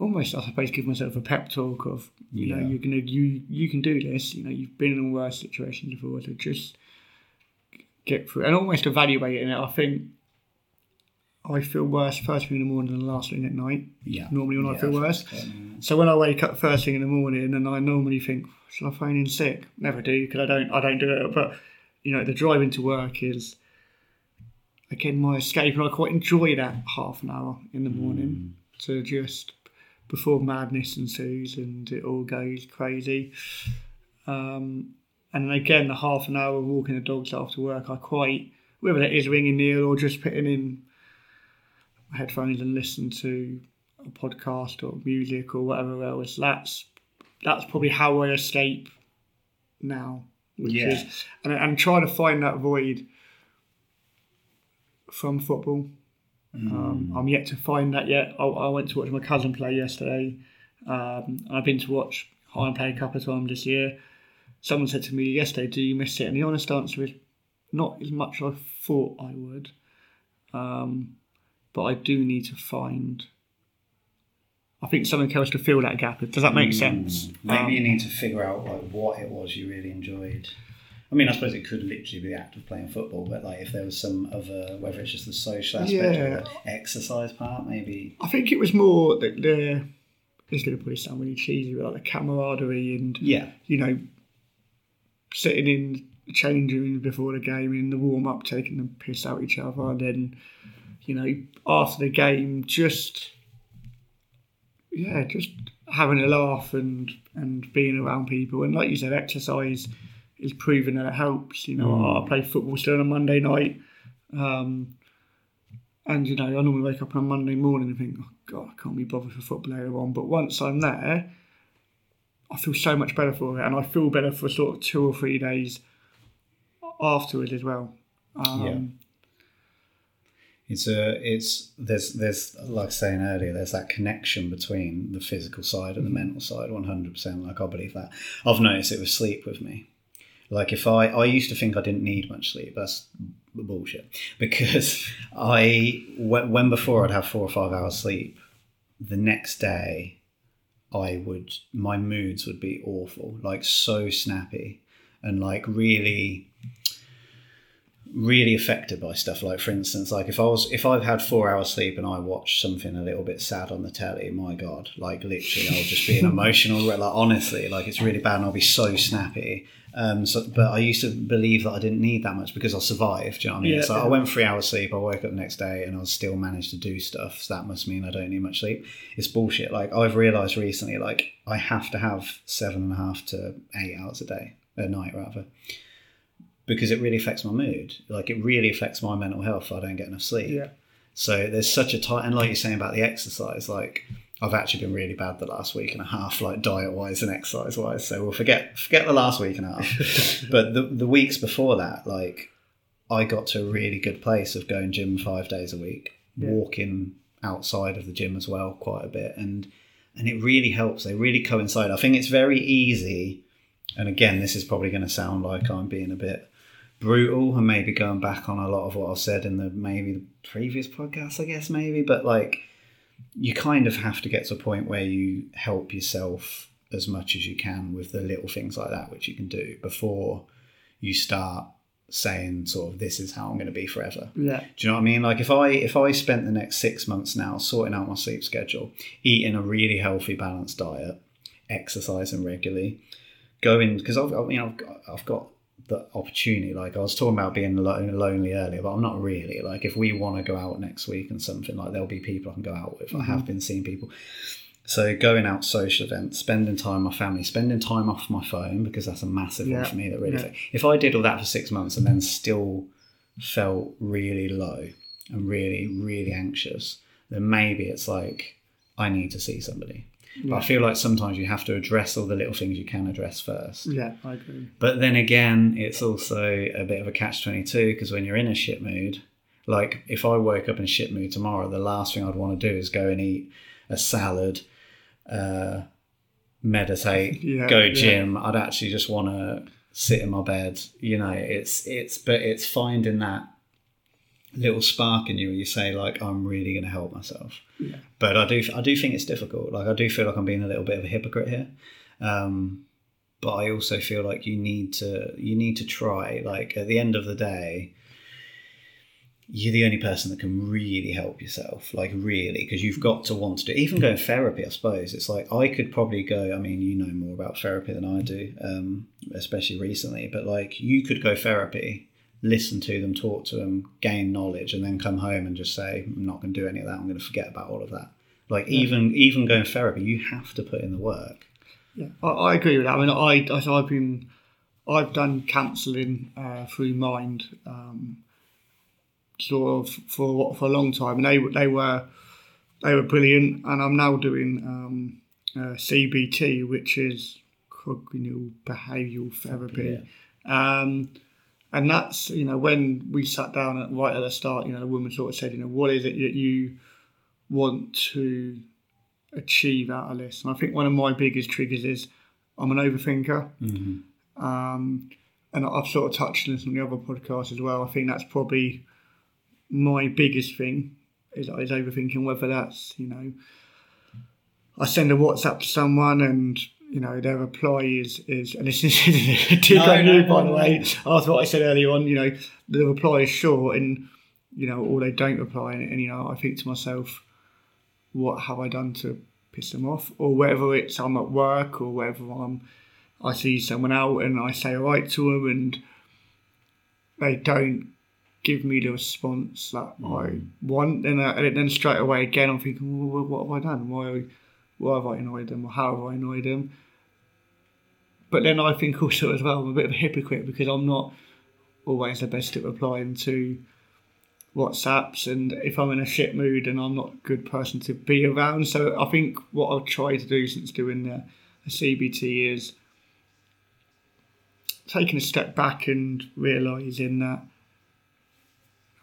almost, I suppose, give myself a pep talk of, you know, you're gonna, you, you can do this. You know, you've been in worse situations before, so just get through and almost evaluating it. I think I feel worse first thing in the morning than last thing at night. Yeah. Normally when I feel worse. So when I wake up first thing in the morning, and I normally think, should I phone in sick? Never do because I don't. I don't do it. But you know, the driving to work is again my escape, and I quite enjoy that half an hour in the morning to just before madness ensues and it all goes crazy. Um, and then again, the half an hour walking the dogs after work, I quite whether that is ringing Neil or just putting in headphones and listen to a podcast or music or whatever else. That's that's probably how I escape now. Which Yeah. is and I'm trying to find that void from football. Um, I'm yet to find that yet. I, I went to watch my cousin play yesterday. Um, I've been to watch Highland play a couple of times this year. Someone said to me yesterday, "Do you miss it?" And the honest answer is, not as much as I thought I would. Um, but I do need to find. I think something else to fill that gap. Does that make sense? Maybe Um, you need to figure out like what it was you really enjoyed. I mean, I suppose it could literally be the act of playing football, but like if there was some other, whether it's just the social aspect Yeah. or the exercise part, maybe. I think it was more that the. It's going to probably sound really cheesy, but like the camaraderie and Yeah, you know, sitting in the changing room before the game in the warm up, taking the piss out each other, and then, you know, after the game, just yeah, just having a laugh and and being around people, and like you said, exercise is proven that it helps. You know, I play football still on a Monday night. Um, and you know, I normally wake up on a Monday morning and think, oh God, I can't be bothered for football later on. But once I'm there, I feel so much better for it, and I feel better for sort of two or three days afterwards as well. Um, Yeah. It's a, it's there's there's like I was saying earlier, there's that connection between the physical side and the mm-hmm. mental side, one hundred percent. Like I believe that. I've noticed it with sleep with me. Like if I, I used to think I didn't need much sleep. That's bullshit. Because I, when, when before I'd have four or five hours sleep, the next day, I would my moods would be awful, like so snappy, and like really really affected by stuff like for instance like if i was if i've had four hours sleep and i watch something a little bit sad on the telly my god like literally i'll just be an emotional like honestly like it's really bad and i'll be so snappy um, so, but I used to believe that I didn't need that much because I survived. You know what I mean? Yeah, so yeah. I went three hours sleep. I woke up the next day and I still managed to do stuff. So that must mean I don't need much sleep. It's bullshit. Like I've realised recently, like I have to have seven and a half to eight hours a day, a night rather, because it really affects my mood. Like it really affects my mental health. I don't get enough sleep. Yeah. So there's such a tight, and like you're saying about the exercise, like I've actually been really bad the last week and a half, like diet wise and exercise wise. So we'll forget forget the last week and a half. but the the weeks before that, like I got to a really good place of going gym five days a week, Yeah. walking outside of the gym as well quite a bit, and and it really helps. They really coincide. I think it's very easy. And again, this is probably going to sound like I'm being a bit brutal and maybe going back on a lot of what I've said in the maybe the previous podcast, I guess maybe, but like you kind of have to get to a point where you help yourself as much as you can with the little things like that which you can do before you start saying sort of this is how I'm going to be forever. Yeah. Do you know what I mean? Like if I if I spent the next six months now sorting out my sleep schedule, eating a really healthy, balanced diet, exercising regularly, going because I've I mean I've got, I've got the opportunity. Like I was talking about being lo- lonely earlier, but I'm not really. Like if we want to go out next week and something like there'll be people I can go out with. I have mm-hmm. been seeing people. So going out social events, spending time with my family, spending time off my phone because that's a massive Yeah, one for me. That really, yeah. if I did all that for six months and then still felt really low and really really anxious, then maybe it's like I need to see somebody. But I feel like sometimes you have to address all the little things you can address first. Yeah, I agree. But then again, it's also a bit of a catch 22 because when you're in a shit mood, like if I woke up in shit mood tomorrow, the last thing I'd want to do is go and eat a salad, uh, meditate, Yeah, go yeah. gym. I'd actually just want to sit in my bed. You know, it's, it's, but it's finding that little spark in you where you say, like, I'm really going to help myself Yeah. but I do I do think it's difficult. Like I do feel like I'm being a little bit of a hypocrite here. Um, but I also feel like you need to you need to try. Like at the end of the day, you're the only person that can really help yourself. Like really, because you've got to want to do. Even going therapy, I suppose it's like I could probably go. I mean, you know more about therapy than I do, um, especially recently. But like you could go therapy. Listen to them, talk to them, gain knowledge, and then come home and just say, "I'm not going to do any of that. I'm going to forget about all of that." Like even even going therapy, you have to put in the work. Yeah, I, I agree with that. I mean, I, I I've been, I've done counselling uh, through Mind, um, sort of for for a long time, and they they were they were brilliant. And I'm now doing um, uh, CBT, which is cognitive behavioural therapy. Um, and that's you know when we sat down at, right at the start, you know, the woman sort of said, you know, what is it that you want to achieve out of this? And I think one of my biggest triggers is I'm an overthinker. Um, and I've sort of touched on this on the other podcast as well. I think that's probably my biggest thing is, is overthinking whether that's, you know, I send a WhatsApp to someone and, you know, their reply is, is and this is dig No, on no, by no. the way, after what I said earlier on, you know, the reply is short and, you know, or they don't reply. And, and you know, I think to myself, what have I done to piss them off? Or whether it's I'm at work or whether I'm I see someone out and I say right to them and they don't give me the response that I want, then uh, and then straight away again I'm thinking, well, what have I done? Why, why have I annoyed them? Or how have I annoyed them? But then I think also as well I'm a bit of a hypocrite because I'm not always the best at replying to WhatsApps, and if I'm in a shit mood and I'm not a good person to be around. So I think what I've tried to do since doing the, the CBT is taking a step back and realizing that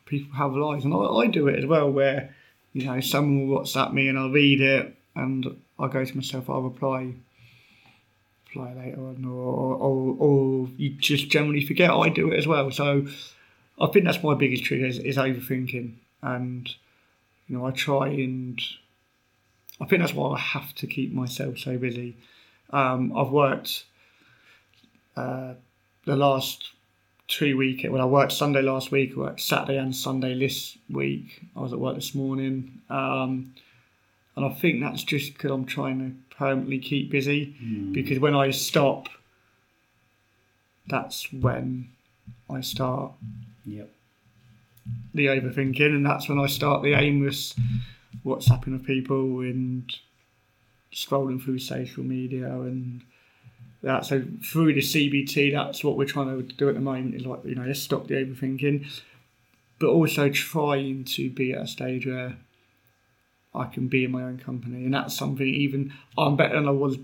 people have lives, and I, I do it as well. Where you know someone will WhatsApp me and I'll read it, and I go to myself, I'll reply. Reply later on, or, or, or you just generally forget. I do it as well. So I think that's my biggest trigger is, is overthinking, and you know I try and I think that's why I have to keep myself so busy. Um, I've worked uh, the last two week. When I worked Sunday last week, I worked Saturday and Sunday this week. I was at work this morning, um, and I think that's just because I'm trying to permanently keep busy. Hmm. Because when I stop, that's when I start Yep. the overthinking, and that's when I start the aimless WhatsApping with people and scrolling through social media and that. So through the CBT, that's what we're trying to do at the moment. Is like you know, let's stop the overthinking, but also trying to be at a stage where I can be in my own company, and that's something. Even I'm better than I was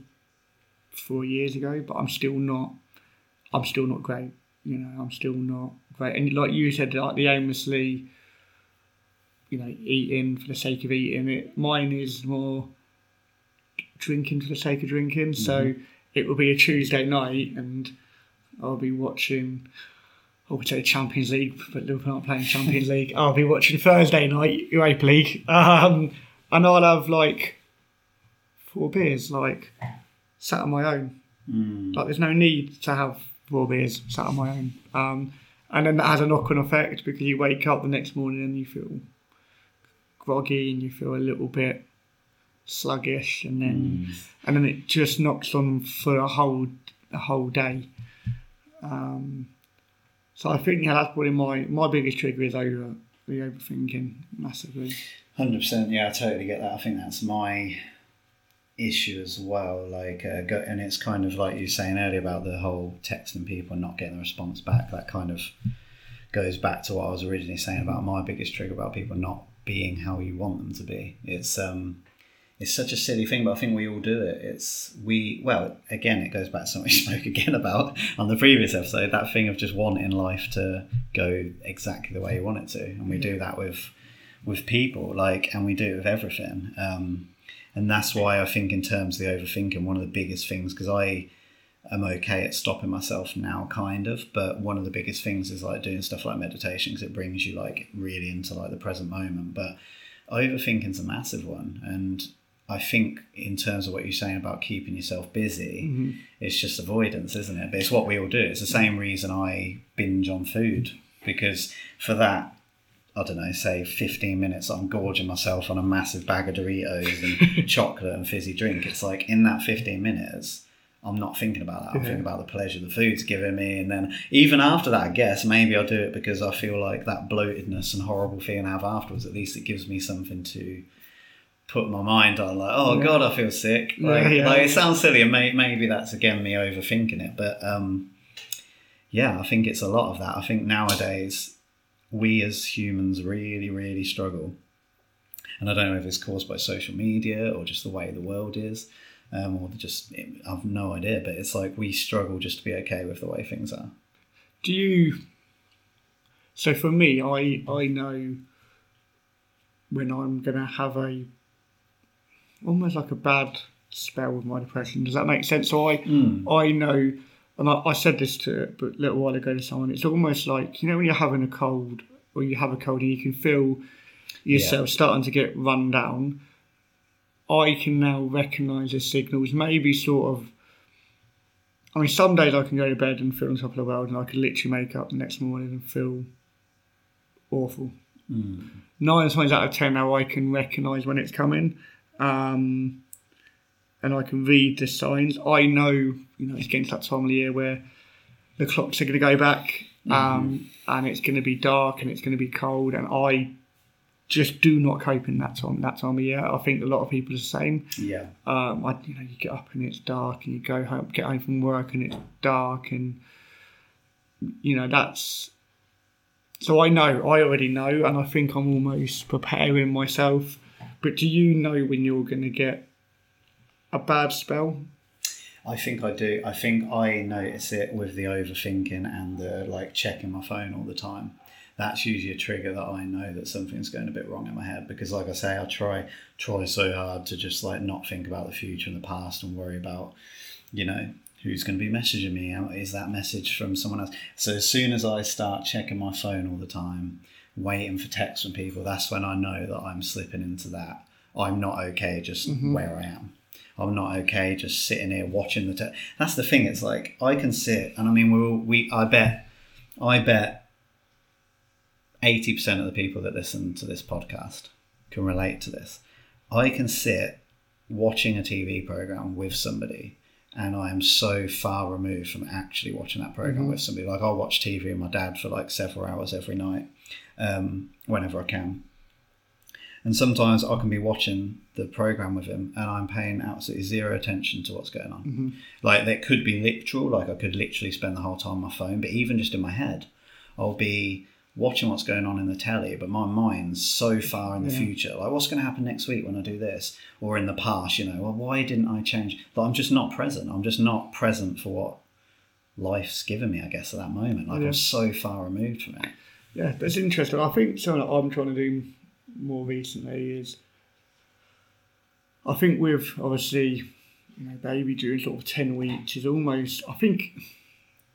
four years ago, but I'm still not. I'm still not great. You know, I'm still not great. And like you said, like the aimlessly, you know, eating for the sake of eating. It mine is more drinking for the sake of drinking. So it will be a Tuesday night, and I'll be watching. I would say Champions League, but Liverpool aren't playing Champions League. I'll be watching Thursday night Europa League, um, and I'll have like four beers, like sat on my own. Mm. Like there's no need to have four beers sat on my own. Um, and then that has a knock-on effect because you wake up the next morning and you feel groggy and you feel a little bit sluggish, and then and then it just knocks on for a whole a whole day. Um, so I think yeah, that's probably my my biggest trigger is over the overthinking massively. Hundred percent. Yeah, I totally get that. I think that's my issue as well. Like, uh, go, and it's kind of like you were saying earlier about the whole texting people and not getting the response back. That kind of goes back to what I was originally saying about my biggest trigger about people not being how you want them to be. It's um, it's such a silly thing, but I think we all do it. It's we well again, it goes back to something we spoke again about on the previous episode. That thing of just wanting life to go exactly the way you want it to, and we do that with with people, like, and we do it with everything. Um, and that's why I think, in terms of the overthinking, one of the biggest things, because I am okay at stopping myself now, kind of, but one of the biggest things is like doing stuff like meditation because it brings you like really into like the present moment. But overthinking's a massive one, and I think in terms of what you're saying about keeping yourself busy, it's just avoidance, isn't it? But it's what we all do. It's the same reason I binge on food because for that I don't know, say 15 minutes, I'm gorging myself on a massive bag of Doritos and chocolate and fizzy drink. It's like in that 15 minutes, I'm not thinking about that. I'm thinking about the pleasure the food's giving me. And then even after that, I guess maybe I'll do it because I feel like that bloatedness and horrible feeling I have afterwards, at least it gives me something to put my mind on. Like, oh God, I feel sick. Like, Yeah, yeah. like it sounds silly and may, maybe that's again me overthinking it. But um, yeah, I think it's a lot of that. I think nowadays we as humans really, really struggle. And I don't know if it's caused by social media or just the way the world is, um, or just, I've no idea, but it's like we struggle just to be okay with the way things are. do you so for me i i know when i'm gonna have a almost like a bad spell with my depression does that make sense so i i know and I, I said this to but a little while ago to someone it's almost like you know when you're having a cold or you have a cold and you can feel yourself starting to get run down. I can now recognize the signals maybe sort of I mean, some days I can go to bed and feel on top of the world, and I can literally make up the next morning and feel awful. Nine times out of ten, now I can recognise when it's coming, um, and I can read the signs. I know, you know, it's getting to that time of the year where the clocks are going to go back, um, and it's going to be dark and it's going to be cold, and I just do not cope in that time. That time of year, I think a lot of people are the same. Yeah. Um, I, you know, you get up and it's dark, and you go home, get home from work and it's dark, and you know that's. So I know, I already know, and I think I'm almost preparing myself. But do you know when you're going to get a bad spell? I think I do. I think I notice it with the overthinking and the like checking my phone all the time. That's usually a trigger that I know that something's going a bit wrong in my head because, like I say, I try try so hard to just like not think about the future and the past and worry about, you know, who's going to be messaging me. Is that message from someone else? So as soon as I start checking my phone all the time, waiting for texts from people, that's when I know that I'm slipping into that. I'm not okay just mm-hmm. where I am. I'm not okay just sitting here watching the. Te- That's the thing. It's like I can sit, and I mean, we we I bet I bet 80% of the people that listen to this podcast can relate to this. I can sit watching a TV program with somebody and I am so far removed from actually watching that program Mhm. with somebody. Like I'll watch TV with my dad for like several hours every night, um, whenever I can. And sometimes I can be watching the program with him and I'm paying absolutely zero attention to what's going on. Mhm. Like that could be literal, like I could literally spend the whole time on my phone, but even just in my head, I'll be watching what's going on in the telly, but my mind's so far in the Yeah. future. Like, what's going to happen next week when I do this? Or in the past, you know, well, why didn't I change? Like, I'm just not present. I'm just not present for what life's given me, I guess, at that moment. Like, Yeah. I'm so far removed from it. Yeah, that's interesting. I think something that I'm trying to do more recently is I think with obviously you know baby during sort of ten weeks is almost I think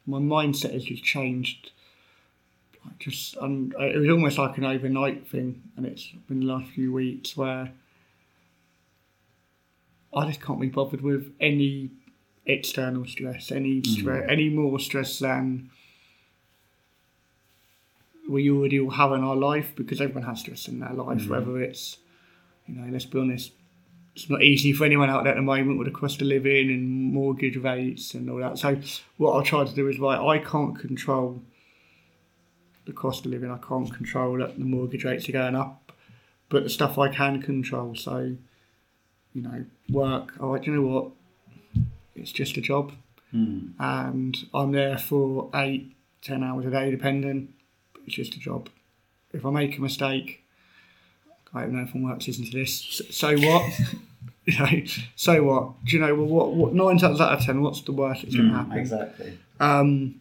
my mindset has just changed. I just and it was almost like an overnight thing, and it's been the last few weeks where I just can't be bothered with any external stress, any stress, mm. any more stress than we already all have in our life because everyone has stress in their life, mm. whether it's, you know, let's be honest, it's not easy for anyone out there at the moment with the cost of living and mortgage rates and all that. So, what I try to do is, right, I can't control the cost of living, I can't control that the mortgage rates are going up, but the stuff I can control, so, you know, work, all right, do you know what? It's just a job hmm. and I'm there for eight, ten hours a day, depending. It's just a job. If I make a mistake, I don't know if I'm works listening to this. So what? you know, so what? Do you know? Well, what? What? Nine times out of ten, what's the worst that's going to happen? Exactly. Um,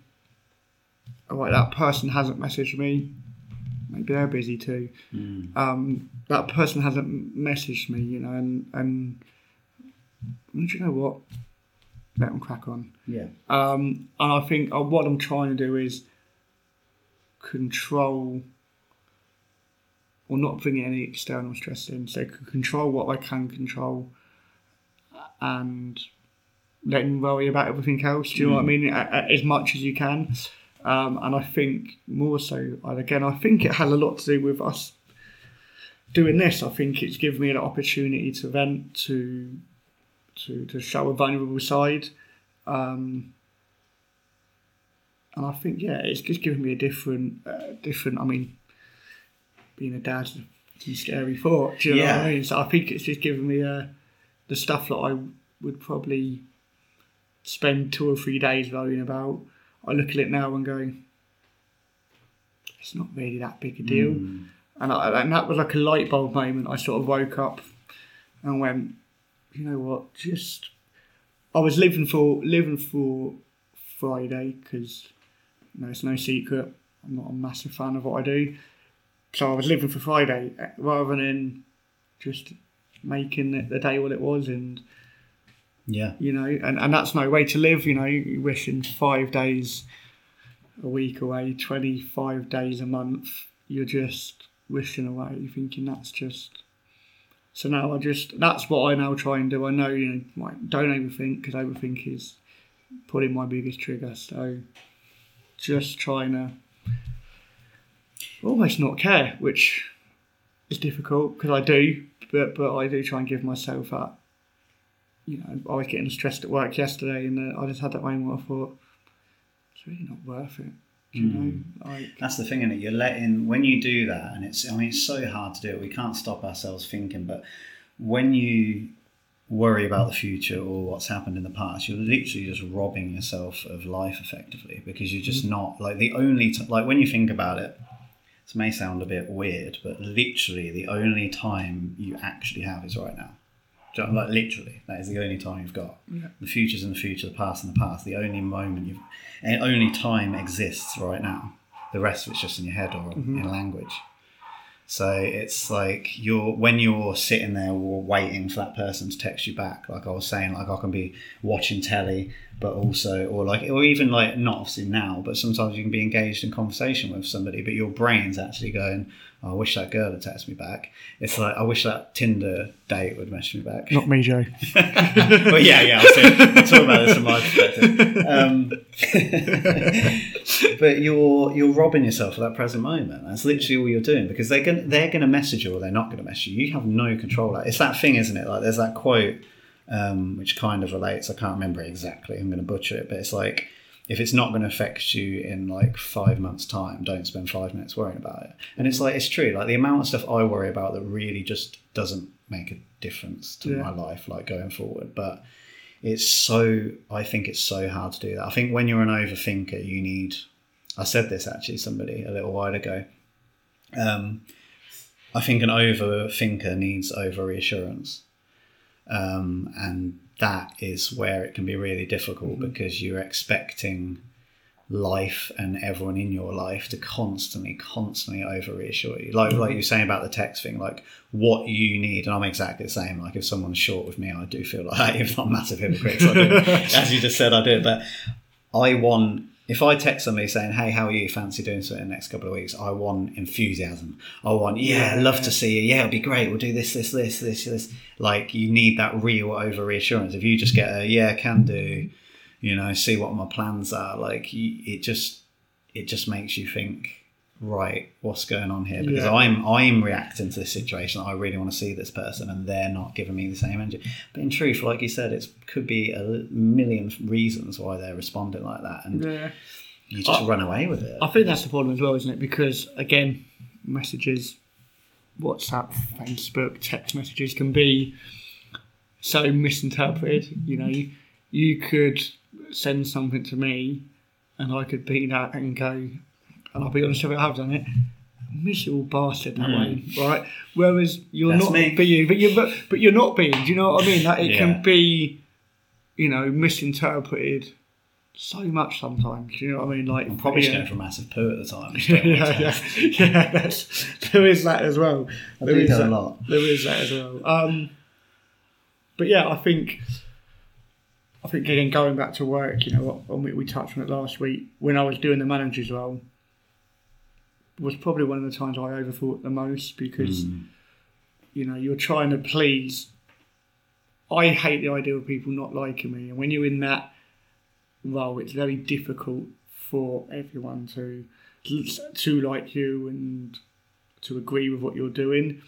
all right, that person hasn't messaged me. Maybe they're busy too. Um, that person hasn't messaged me, you know, and and do you know what? Let them crack on. Yeah. Um, and I think uh, what I'm trying to do is control or not bring any external stress in. So control what I can control and letting worry about everything else. Do you know what I mean? A- a- As much as you can. Um, and I think more so, and again, I think it had a lot to do with us doing this. I think it's given me an opportunity to vent, to to, to show a vulnerable side. Um, and I think, yeah, it's just given me a different, uh, different. I mean, being a dad's a scary thought. Do you know what Yeah. I mean? So I think it's just given me uh, the stuff that I would probably spend two or three days worrying about. I look at it now and go, it's not really that big a deal. And, I, and that was like a light bulb moment. I sort of woke up and went, you know what? Just I was living for living for Friday because know, it's no secret. I'm not a massive fan of what I do, so I was living for Friday eh, rather than just making it the day what it was. And Yeah. you know, and, and that's no way to live. You know, you're wishing five days a week away, 25 days a month. You're just wishing away. You're thinking that's just. So now I just, that's what I now try and do. I know, you know, like, don't overthink because overthink is probably my biggest trigger. So just trying to almost not care, which is difficult because I do, but, but I do try and give myself that you know, I was getting stressed at work yesterday, and uh, I just had that moment where I thought it's really not worth it. You know, like That's the thing, is it? You're letting when you do that, and it's I mean it's so hard to do it. We can't stop ourselves thinking, but when you worry about the future or what's happened in the past, you're literally just robbing yourself of life effectively because you're just mm-hmm. not like the only t- like when you think about it. This may sound a bit weird, but literally the only time you actually have is right now. Do you know, Like literally, that is the only time you've got. Yeah. The future's in the future, the past in the past. The only moment you've, and only time exists right now. The rest of it's just in your head or mm-hmm. in language. So it's like you're when you're sitting there or waiting for that person to text you back. Like I was saying, like I can be watching telly, but also or like or even like not obviously now, but sometimes you can be engaged in conversation with somebody, but your brain's actually going, I wish that girl had texted me back. It's like I wish that Tinder date would message me back. Not me, Joe. well, yeah, yeah. I'll, see. I'll talk about this from my perspective. Um, but you're you're robbing yourself of that present moment. That's literally all you're doing because they're going they're going to message you or they're not going to message you. You have no control. It's that thing, isn't it? Like there's that quote um, which kind of relates. I can't remember it exactly. I'm going to butcher it, but it's like if it's not going to affect you in like five months' time, don't spend five minutes worrying about it. And it's like it's true. Like the amount of stuff I worry about that really just doesn't make a difference to Yeah. my life, like going forward. But it's so. I think it's so hard to do that. I think when you're an overthinker, you need. I said this actually somebody a little while ago. Um, I think an overthinker needs over reassurance. Um, and that is where it can be really difficult because you're expecting life and everyone in your life to constantly, constantly over reassure you. Like like you're saying about the text thing, like what you need, and I'm exactly the same. Like if someone's short with me, I do feel like that. If not massive hypocrites, I do. as you just said, I do. But I want if I text somebody saying, "Hey, how are you? Fancy doing something in the next couple of weeks?" I want enthusiasm. I want, yeah, love to see you. Yeah, it'll be great. We'll do this, this, this, this, this. Like you need that real over reassurance. If you just get a yeah, can do, you know, see what my plans are. Like it just it just makes you think, right, what's going on here? Because Yeah. I'm I'm reacting to this situation. I really want to see this person, and they're not giving me the same energy. But in truth, like you said, it could be a million reasons why they're responding like that, and Yeah. you just I- run away with it. I think that's the problem as well, isn't it? Because again, messages, WhatsApp, Facebook, text messages can be so misinterpreted. You know, you, you could send something to me, and I could be that and go, and I'll be honest with you, I've done it. Miserable bastard that way, right? Whereas you're That's not me. being, but you're but, but you're not being. Do you know what I mean? That it Yeah. can be, you know, misinterpreted so much sometimes. Do you know what I mean? Like I'm probably yeah. going for a massive poo at the time. yeah, yeah, yeah. That's, there is that as well. I There is that a lot. There is that as well. Um, but yeah, I think, I think again going back to work, you know, we, we touched on it last week when I was doing the manager's role, was probably one of the times I overthought the most because, Mm. you know, you're trying to please. I hate the idea of people not liking me, and when you're in that role, it's very difficult for everyone to to like you and to agree with what you're doing.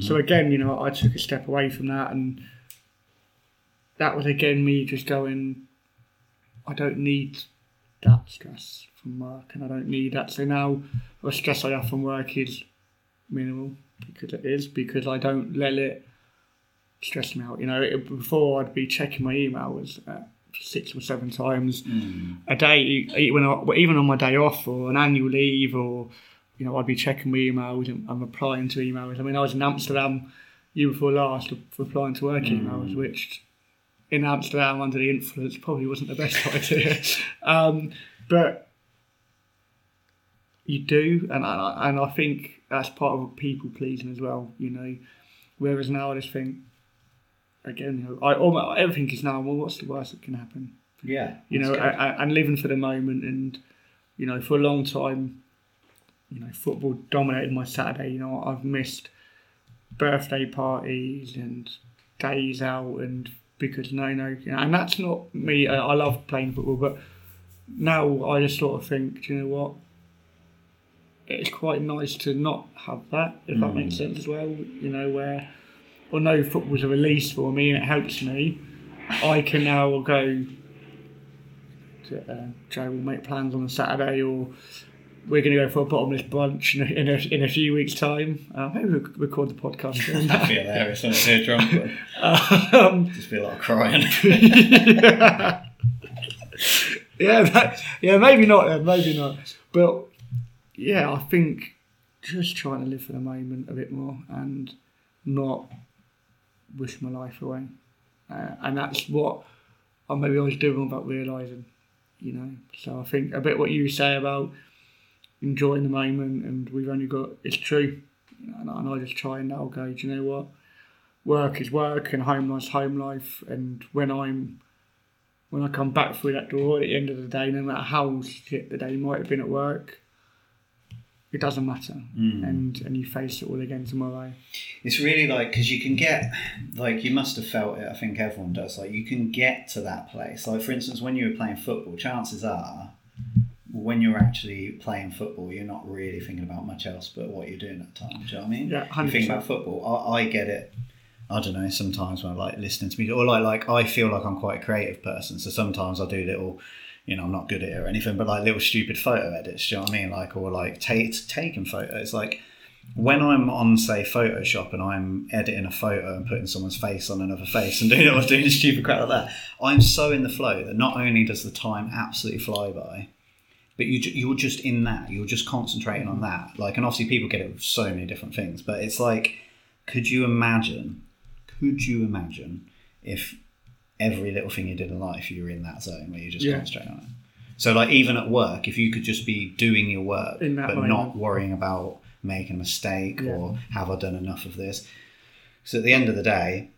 So again, you know, I took a step away from that, and that was again me just going, I don't need that stress from work, and I don't need that. So now the stress I have from work is minimal because it is because I don't let it stress me out. You know, it, before I'd be checking my emails uh, six or seven times Mm. a day, when I, even on my day off or an annual leave, or you know, I'd be checking my emails and, and replying to emails. I mean, I was in Amsterdam year before last replying to work emails, which in Amsterdam under the influence probably wasn't the best idea. um, but you do, and I, and I think that's part of people pleasing as well. You know, whereas now I just think. Again, you know, I almost, everything is now. Well, what's the worst that can happen? Yeah, you know, good. and, and living for the moment. And you know, for a long time, you know, football dominated my Saturday. You know, I've missed birthday parties and days out, and because no, no, you know, and that's not me. I, I love playing football, but now I just sort of think, do you know what? It's quite nice to not have that, if that makes sense as well. You know, where although football's a release for me and it helps me, I can now go to, uh, Joe will make plans on a Saturday or we're going to go for a bottomless brunch in a, in a, in a few weeks' time. Uh, maybe we'll record the podcast That'd be hilarious. Drunk. But um, just be a lot of crying. yeah, yeah, that, yeah, maybe not, maybe not. But yeah, I think just trying to live for the moment a bit more and not wish my life away. Uh, and that's what I maybe I was doing about realising, you know. So I think a bit what you say about enjoying the moment and we've only got, it's true. And, and I just try and now go, do you know what? Work is work and home life's home life. And when I'm when I come back through that door at the end of the day, no matter how shit the day might have been at work, it doesn't matter, mm. and and you face it all again tomorrow. It's really like because you can get like you must have felt it. I think everyone does. Like you can get to that place. Like for instance, when you were playing football, chances are when you're actually playing football, you're not really thinking about much else but what you're doing at the time. Do you know what I mean? Yeah, You think 100%. about football. I, I get it. I don't know. Sometimes when I like listening to music, or like like I feel like I'm quite a creative person. So sometimes I do little, you know, I'm not good at it or anything, but like little stupid photo edits. Do you know what I mean? Like or like take taking photos. Like when I'm on say Photoshop and I'm editing a photo and putting someone's face on another face and doing or doing stupid crap like that, I'm so in the flow that not only does the time absolutely fly by, but you you're just in that. You're just concentrating on that. Like, and obviously people get it with so many different things, but it's like, could you imagine? Could you imagine if every little thing you did in life you were in that zone where you just Yeah. concentrate on it? So, like, even at work, if you could just be doing your work, but moment. not worrying about making a mistake Yeah. or have I done enough of this? So at the end of the day,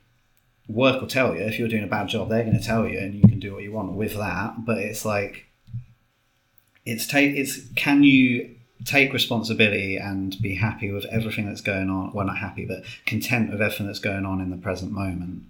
work will tell you if you're doing a bad job. They're going to tell you, and you can do what you want with that. But it's like, it's take it's can you take responsibility and be happy with everything that's going on? Well, not happy, but content with everything that's going on in the present moment,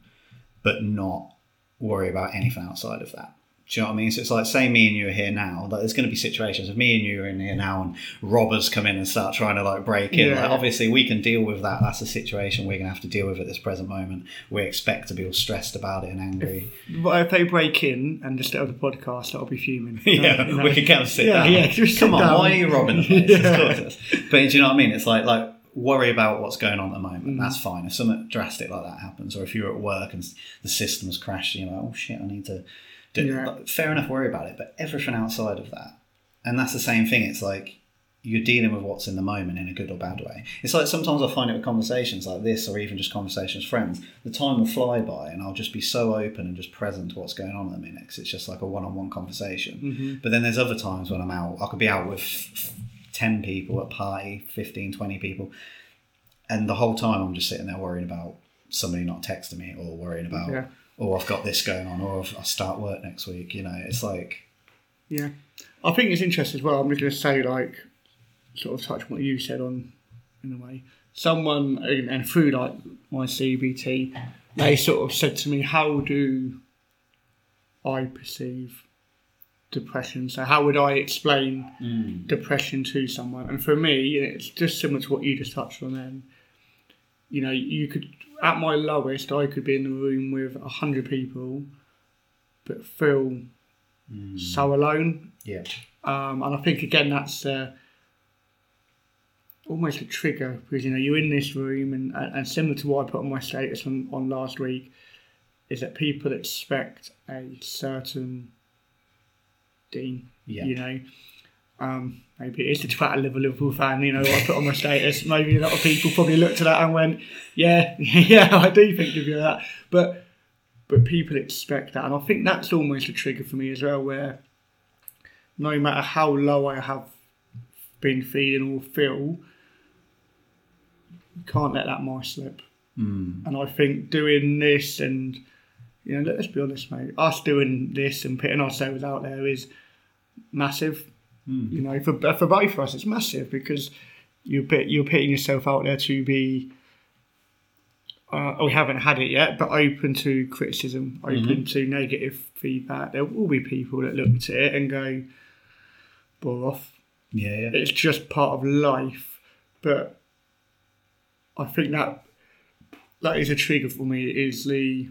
but not worry about anything outside of that. Do you know what I mean? So it's like, say me and you are here now. Like, there's going to be situations if me and you are in here now, and robbers come in and start trying to like break in. Yeah. Like, obviously, we can deal with that. That's a situation we're going to have to deal with at this present moment. We expect to be all stressed about it and angry. But if they break in and just out of the podcast, I'll be fuming. yeah, You know? we can kind of sit Yeah, down. yeah, just Come on, down. why are you robbing the place? Yeah. Of course it is. But do you know what I mean? It's like like worry about what's going on at the moment. Mm. That's fine. If something drastic like that happens, or if you're at work and the system's crashing, you're like, oh shit, I need to. Do Yeah. like, Fair enough, worry about it. But everything outside of that, and that's the same thing. It's like you're dealing with what's in the moment in a good or bad way. It's like sometimes I find it with conversations like this, or even just conversations with friends. The time will fly by, and I'll just be so open and just present to what's going on at the minute. 'cause it's just like a one-on-one conversation. Mm-hmm. But then there's other times when I'm out. I could be out with ten people at a party, 15, 20 people, and the whole time I'm just sitting there worrying about somebody not texting me, or worrying about, Yeah. oh, I've got this going on, or I start work next week. You know, it's like. Yeah. I think it's interesting as well. I'm just going to say, like, sort of touch on what you said on, in a way. Someone, and through like my CBT, they sort of said to me, How do I perceive depression? So, how would I explain depression to someone? And for me, it's just similar to what you just touched on then. You know, you could, at my lowest, I could be in the room with a hundred people, but feel so alone Yeah. um, and I think again that's uh, almost a trigger because you know you're in this room and, and and similar to what I put on my status on, on last week is that people expect a certain Dean. Yeah. You know, um, maybe it's the fact I live a Liverpool fan. You know, what I put on my status. Maybe a lot of people probably looked at that and went, "Yeah, yeah, I do think of you that." But but people expect that, and I think that's almost a trigger for me as well, where no matter how low I have been feeling or feel, you can't let that mice slip. Mm. And I think doing this and you know, let's be honest, mate, us doing this and putting ourselves out there is massive. You know, for for both of us, it's massive because you're put, you're putting yourself out there to be. Uh, we haven't had it yet, but open to criticism, open to negative feedback. There will be people that look at it and go, "Bore off." Yeah. Yeah. it's just part of life. But I think that that is a trigger for me. Is the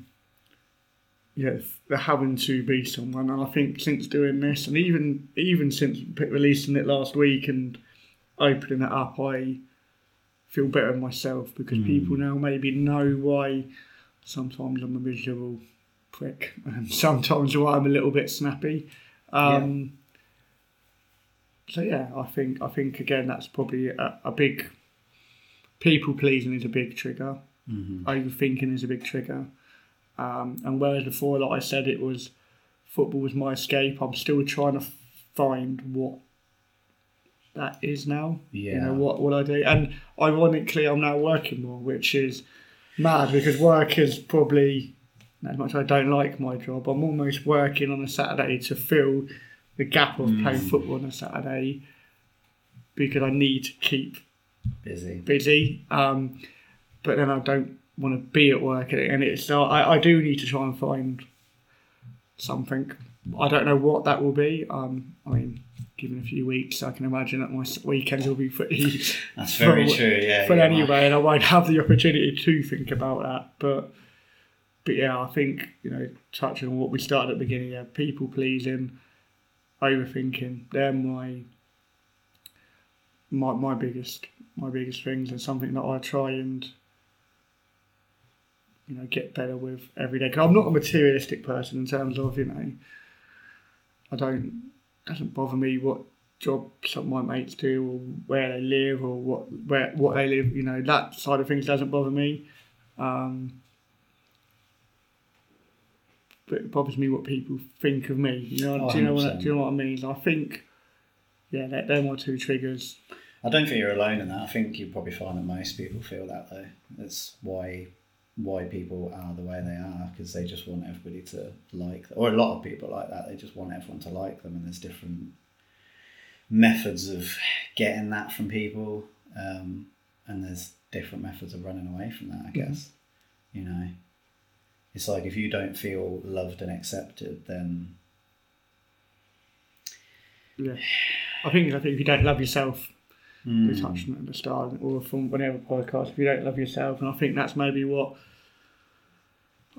yeah the having to be someone, and I think since doing this, and even even since releasing it last week and opening it up, I feel better myself because people now maybe know why sometimes I'm a miserable prick and sometimes why I'm a little bit snappy. Um, so yeah, I think I think again that's probably a, a big people pleasing is a big trigger. Overthinking is a big trigger. Um, and whereas before, like I said, it was football was my escape. I'm still trying to find what that is now. Yeah. You know what what I do, and ironically, I'm now working more, which is mad because work is probably as much as I don't like my job, I'm almost working on a Saturday to fill the gap of playing football on a Saturday because I need to keep Busy. busy. Um, but then I don't want to be at work, and it's so I, I do need to try and find something. I don't know what that will be. Um, I mean, given a few weeks, I can imagine that my weekends will be pretty That's very true. Yeah. full you're anyway, and I won't have the opportunity to think about that. But but yeah, I think you know, touching on what we started at the beginning, yeah, people pleasing, overthinking, they're my my my biggest my biggest things, and something that I try and you know get better with every day. 'Cause I'm not a materialistic person in terms of you know, I don't doesn't bother me what job some of my mates do or where they live or what where what they live. You know that side of things doesn't bother me. Um, but it bothers me what people think of me. You know, Oh, do you know what 100%. do you know what I mean? I think, yeah, they're, they're my two triggers. I don't think you're alone in that. I think you probably find that most people feel that though. That's why why people are the way they are because they just want everybody to like them. Or a lot of people like that. They just want everyone to like them, and there's different methods of getting that from people, um, and there's different methods of running away from that. I Yeah. guess you know. It's like if you don't feel loved and accepted, then Yeah, I think I think if you don't love yourself, Hmm. we touched on at the start or from whenever podcast. If you don't love yourself, and I think that's maybe what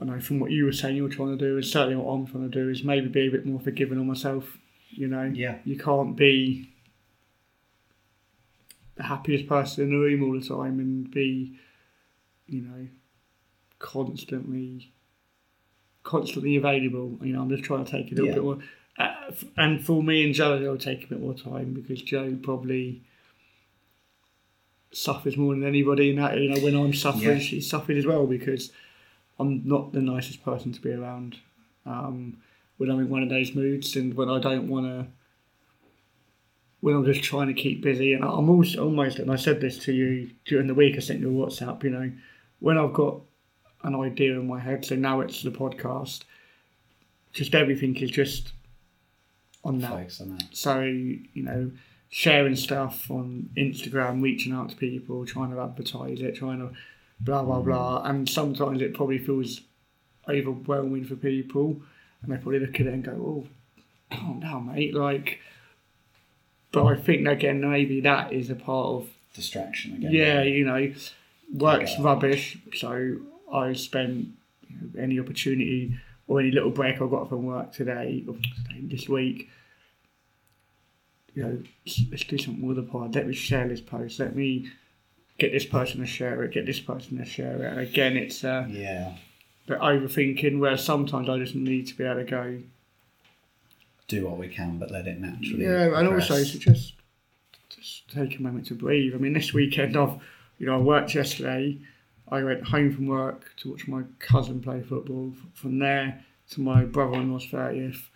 I know from what you were saying you were trying to do, and certainly what I'm trying to do is maybe be a bit more forgiving on myself. You know, Yeah. you can't be the happiest person in the room all the time and be, you know, constantly, constantly available. You know, I'm just trying to take a little Yeah. bit more. Uh, f- and for me and Joe, it'll take a bit more time because Joe probably suffers more than anybody. And that, you know, when I'm suffering, Yeah. she suffers as well because I'm not the nicest person to be around. Um, when I'm in one of those moods and when I don't want to, when I'm just trying to keep busy. And I'm also almost, and I said this to you during the week, I sent you a WhatsApp, you know, when I've got an idea in my head, so now it's the podcast, just everything is just on that. on that. So, you know, sharing stuff on Instagram, reaching out to people, trying to advertise it, trying to blah, blah, blah. And sometimes it probably feels overwhelming for people. And they probably look at it and go, oh, calm down, mate. Like, but I think, again, maybe that is a part of Distraction again. yeah, you know, work's rubbish. So I spent know, any opportunity or any little break I got from work today or today, this week. You know, let's, do something with the pod. Let me share this post. Let me get this person to share it. Get this person to share it. And again, it's uh, Yeah. the overthinking where sometimes I just need to be able to go. do what we can, but let it naturally. Yeah, and progress. also to just just take a moment to breathe. I mean, this weekend I've, you know, I worked yesterday. I went home from work to watch my cousin play football. From there to my brother-in-law's thirtieth.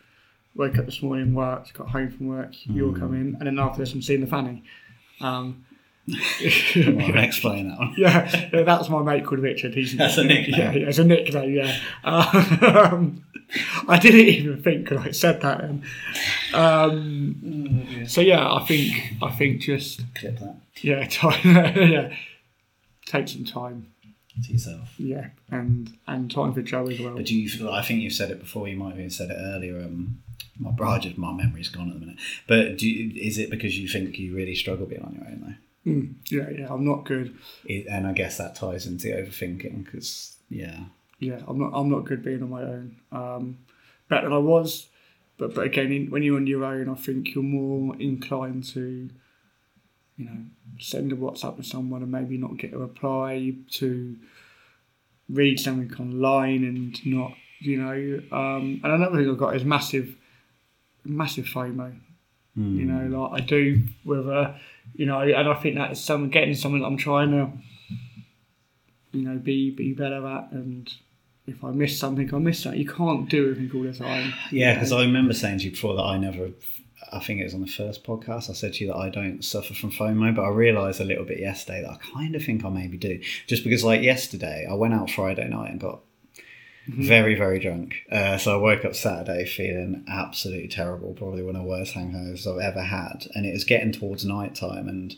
Woke up this morning, worked, got home from work. You'll come in, and then after this, I'm seeing the fanny. Um, Well, explain that one. yeah, yeah, that's my mate called Richard. He's That's a nickname. Yeah, yeah, it's a nickname. Yeah, um, I didn't even think when I said that. Then. Um, so yeah, I think I think just Clip that yeah, time, yeah, take some time. To yourself. Yeah, and and time for Joe as well. But do you? feel- I think you've said it before. You might have even said it earlier. Um, my brother, just my memory's gone at the minute. But do you, is it because you think you really struggle being on your own though? Mm, yeah, yeah, I'm not good. It, and I guess that ties into overthinking because yeah, Yeah, I'm not. I'm not good being on my own. Um, better than I was, but but again, in, when you're on your own, I think you're more inclined to, you know, send a WhatsApp to someone and maybe not get a reply, to read something online and not, you know. Um, and another thing I've got is massive, massive FOMO. You know, like I do with a, you know, and I think that is some getting something that I'm trying to, you know, be be better at. And if I miss something, I miss something. You can't do everything all the time. yeah. Because I remember saying to you before that I never. I think it was on the first podcast. I said to you that I don't suffer from FOMO, but I realised a little bit yesterday that I kind of think I maybe do. Just because, like yesterday, I went out Friday night and got very very drunk. Uh, so I woke up Saturday feeling absolutely terrible, probably one of the worst hangovers I've ever had, and it was getting towards night time, and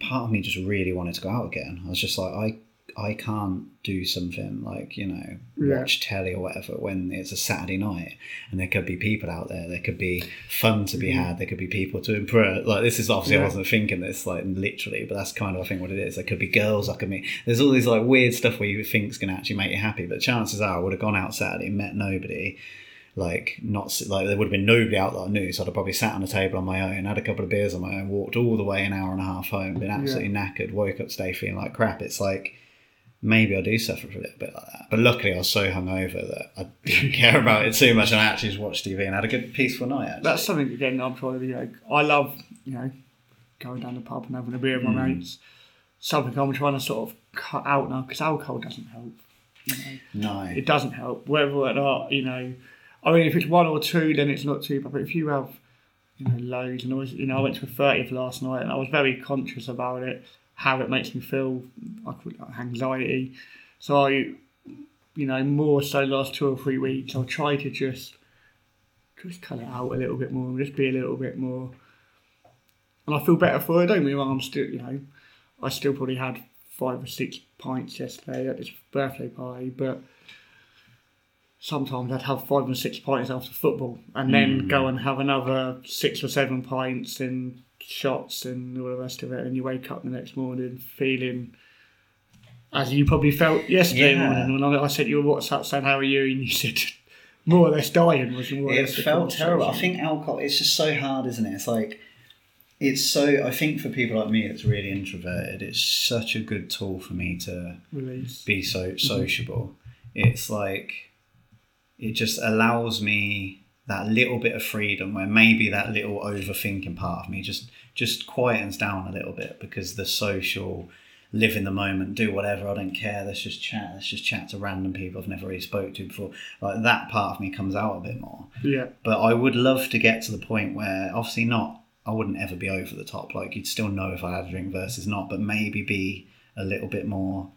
part of me just really wanted to go out again. I was just like, I I can't do something like you know Yeah. watch telly or whatever when it's a Saturday night and there could be people out there. There could be fun to be had. There could be people to impress. Like this is obviously I Mm-hmm. Wasn't thinking this like literally, but that's kind of I think what it is. There could be girls I could meet. There's all these like weird stuff where you think's gonna actually make you happy, but chances are I would have gone out Saturday, and met nobody. Like not like there would have been nobody out that I knew, so I'd have probably sat on a table on my own, had a couple of beers on my own, walked all the way an hour and a half home, been absolutely knackered, woke up today feeling like crap. It's like maybe I do suffer a little bit like that. But luckily, I was so hungover that I didn't care about it too much, and I actually just watched TV and had a good peaceful night. Actually. That's something again. I'm probably to be like. I love you know going down the pub and having a beer with my Mm. mates. Something I'm trying to sort of cut out now because alcohol doesn't help. You know, no. it doesn't help. Whether or not you know, I mean, if it's one or two, then it's not too bad. But if you have you know loads, and I was you know I went to a thirtieth last night, and I was very conscious about it, how it makes me feel. I call it like anxiety. So I, you know, more so last two or three weeks, I'll try to just just cut it out a little bit more, just be a little bit more. And I feel better for it. Don't get me wrong, I'm still, you know, I still probably had five or six pints yesterday at this birthday party, but sometimes I'd have five or six pints after football and then mm. go and have another six or seven pints and shots and all the rest of it. And you wake up the next morning feeling as you probably felt yesterday Yeah. morning when I, I sent you a WhatsApp saying, How are you? And you said, More or less dying, was more or It felt terrible. I think alcohol. It's just so hard, isn't it? It's like it's so. I think for people like me, it's really introverted. It's such a good tool for me to Release. be so mm-hmm. sociable. It's like it just allows me that little bit of freedom where maybe that little overthinking part of me just just quietens down a little bit because the social live in the moment do whatever i don't care let's just chat let's just chat to random people i've never really spoke to before like that part of me comes out a bit more Yeah. but I would love to get to the point where, obviously, not, I wouldn't ever be over the top. Like, you'd still know if I had a drink versus not, but maybe be a little bit more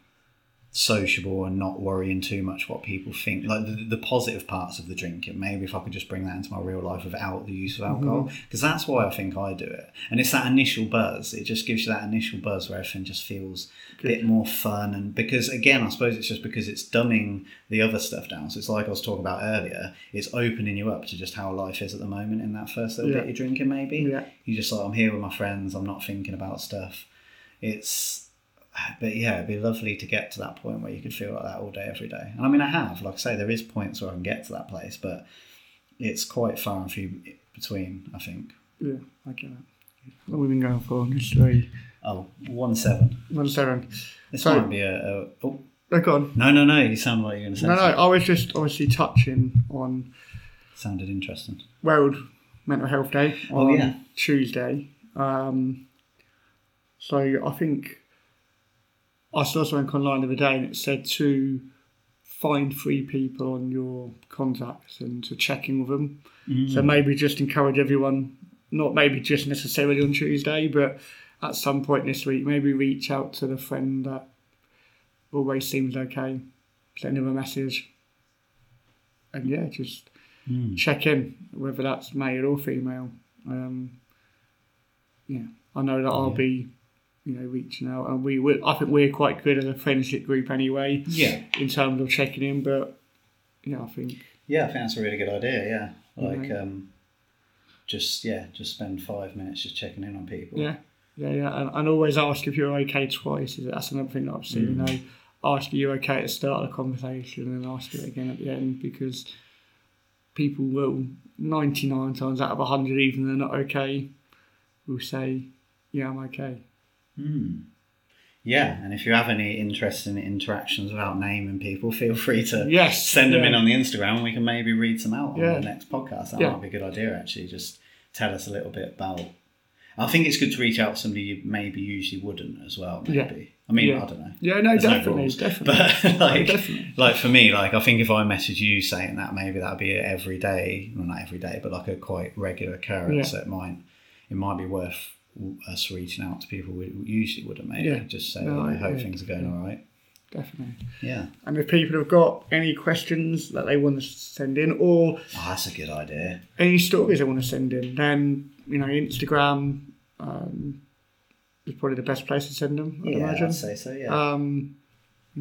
sociable and not worrying too much what people think. Like, the, the positive parts of the drinking, maybe if I could just bring that into my real life without the use of alcohol. Mm-hmm. Because that's why I think I do it. And it's that initial buzz. It just gives you that initial buzz where everything just feels a bit more fun. And because, again, I suppose it's just because it's dumbing the other stuff down. So it's like I was talking about earlier, it's opening you up to just how life is at the moment in that first little Yeah. bit you're drinking, maybe. Yeah. You just like, I'm here with my friends, I'm not thinking about stuff. It's, but yeah, it'd be lovely to get to that point where you could feel like that all day, every day. And I mean, I have, like I say, there is points where I can get to that place, but it's quite far and few between, I think. Yeah, I get it. What have we been going for? Just three. Oh, one seven. One seven. This So- might be a, a. Oh, Oh, go on. no, no, no. You sound like you're going to say No, no, something. I was just obviously touching on Sounded interesting. World Mental Health Day Oh, on yeah. Tuesday. Um, so I think I saw something online the other day and it said to find three people on your contacts and to check in with them. So maybe just encourage everyone, not maybe just necessarily on Tuesday, but at some point this week, maybe reach out to the friend that always seems okay, send them a message, and yeah, just check in, whether that's male or female. Um, yeah, I know that I'll be, you know, reaching out, and we, we I think we're quite good as a friendship group anyway, Yeah. in terms of checking in. But yeah, I think Yeah, I think that's a really good idea. Yeah. Like, Mhm. um, just, yeah, just spend five minutes just checking in on people. yeah, yeah, yeah, and, and always ask if you're okay twice. That's another thing that I've seen. You know, ask if you're okay at the start of the conversation, and ask it again at the end because people will 99 times out of 100 even they're not okay will say yeah i'm okay Hmm. Yeah, and if you have any interest in interactions without naming people, feel free to Yes, send them in on the Instagram and we can maybe read some out on Yeah. the next podcast. That Yeah. might be a good idea, actually. Just tell us a little bit about. I think it's good to reach out to somebody you maybe usually wouldn't as well, maybe. Yeah. I mean, Yeah. I don't know. yeah no There's no definitely rules. definitely But like, definitely. like for me, like I think if I message you saying that, maybe that'd be every day, well, not every day, but like a quite regular occurrence. Yeah. So it might, it might be worth us reaching out to people we usually wouldn't maybe Yeah. just say No, I hope yeah. things are going all right. definitely. Yeah. And if people have got any questions that they want to send in, or Oh, that's a good idea. any stories they want to send in, then you know Instagram um, is probably the best place to send them. I'd Yeah, imagine. I'd say so. Yeah. Um,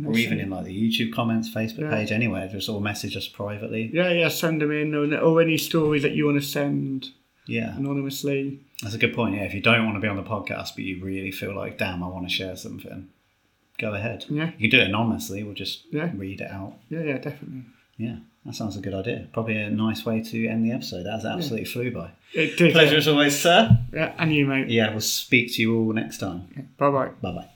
or even in like the YouTube comments, Facebook Yeah. page, anywhere. Just all message us privately. yeah, yeah, send them in, or, or any stories that you want to send Yeah. anonymously. That's a good point. Yeah, if you don't want to be on the podcast, but you really feel like, damn, I want to share something, go ahead. Yeah. You can do it anonymously. We'll just Yeah. read it out. Yeah, yeah, definitely. Yeah, that sounds a good idea. Probably a nice way to end the episode. That absolutely flew by. It did. Pleasure as always, sir. Yeah, and you, mate. Yeah, we'll speak to you all next time. Bye bye. Bye bye.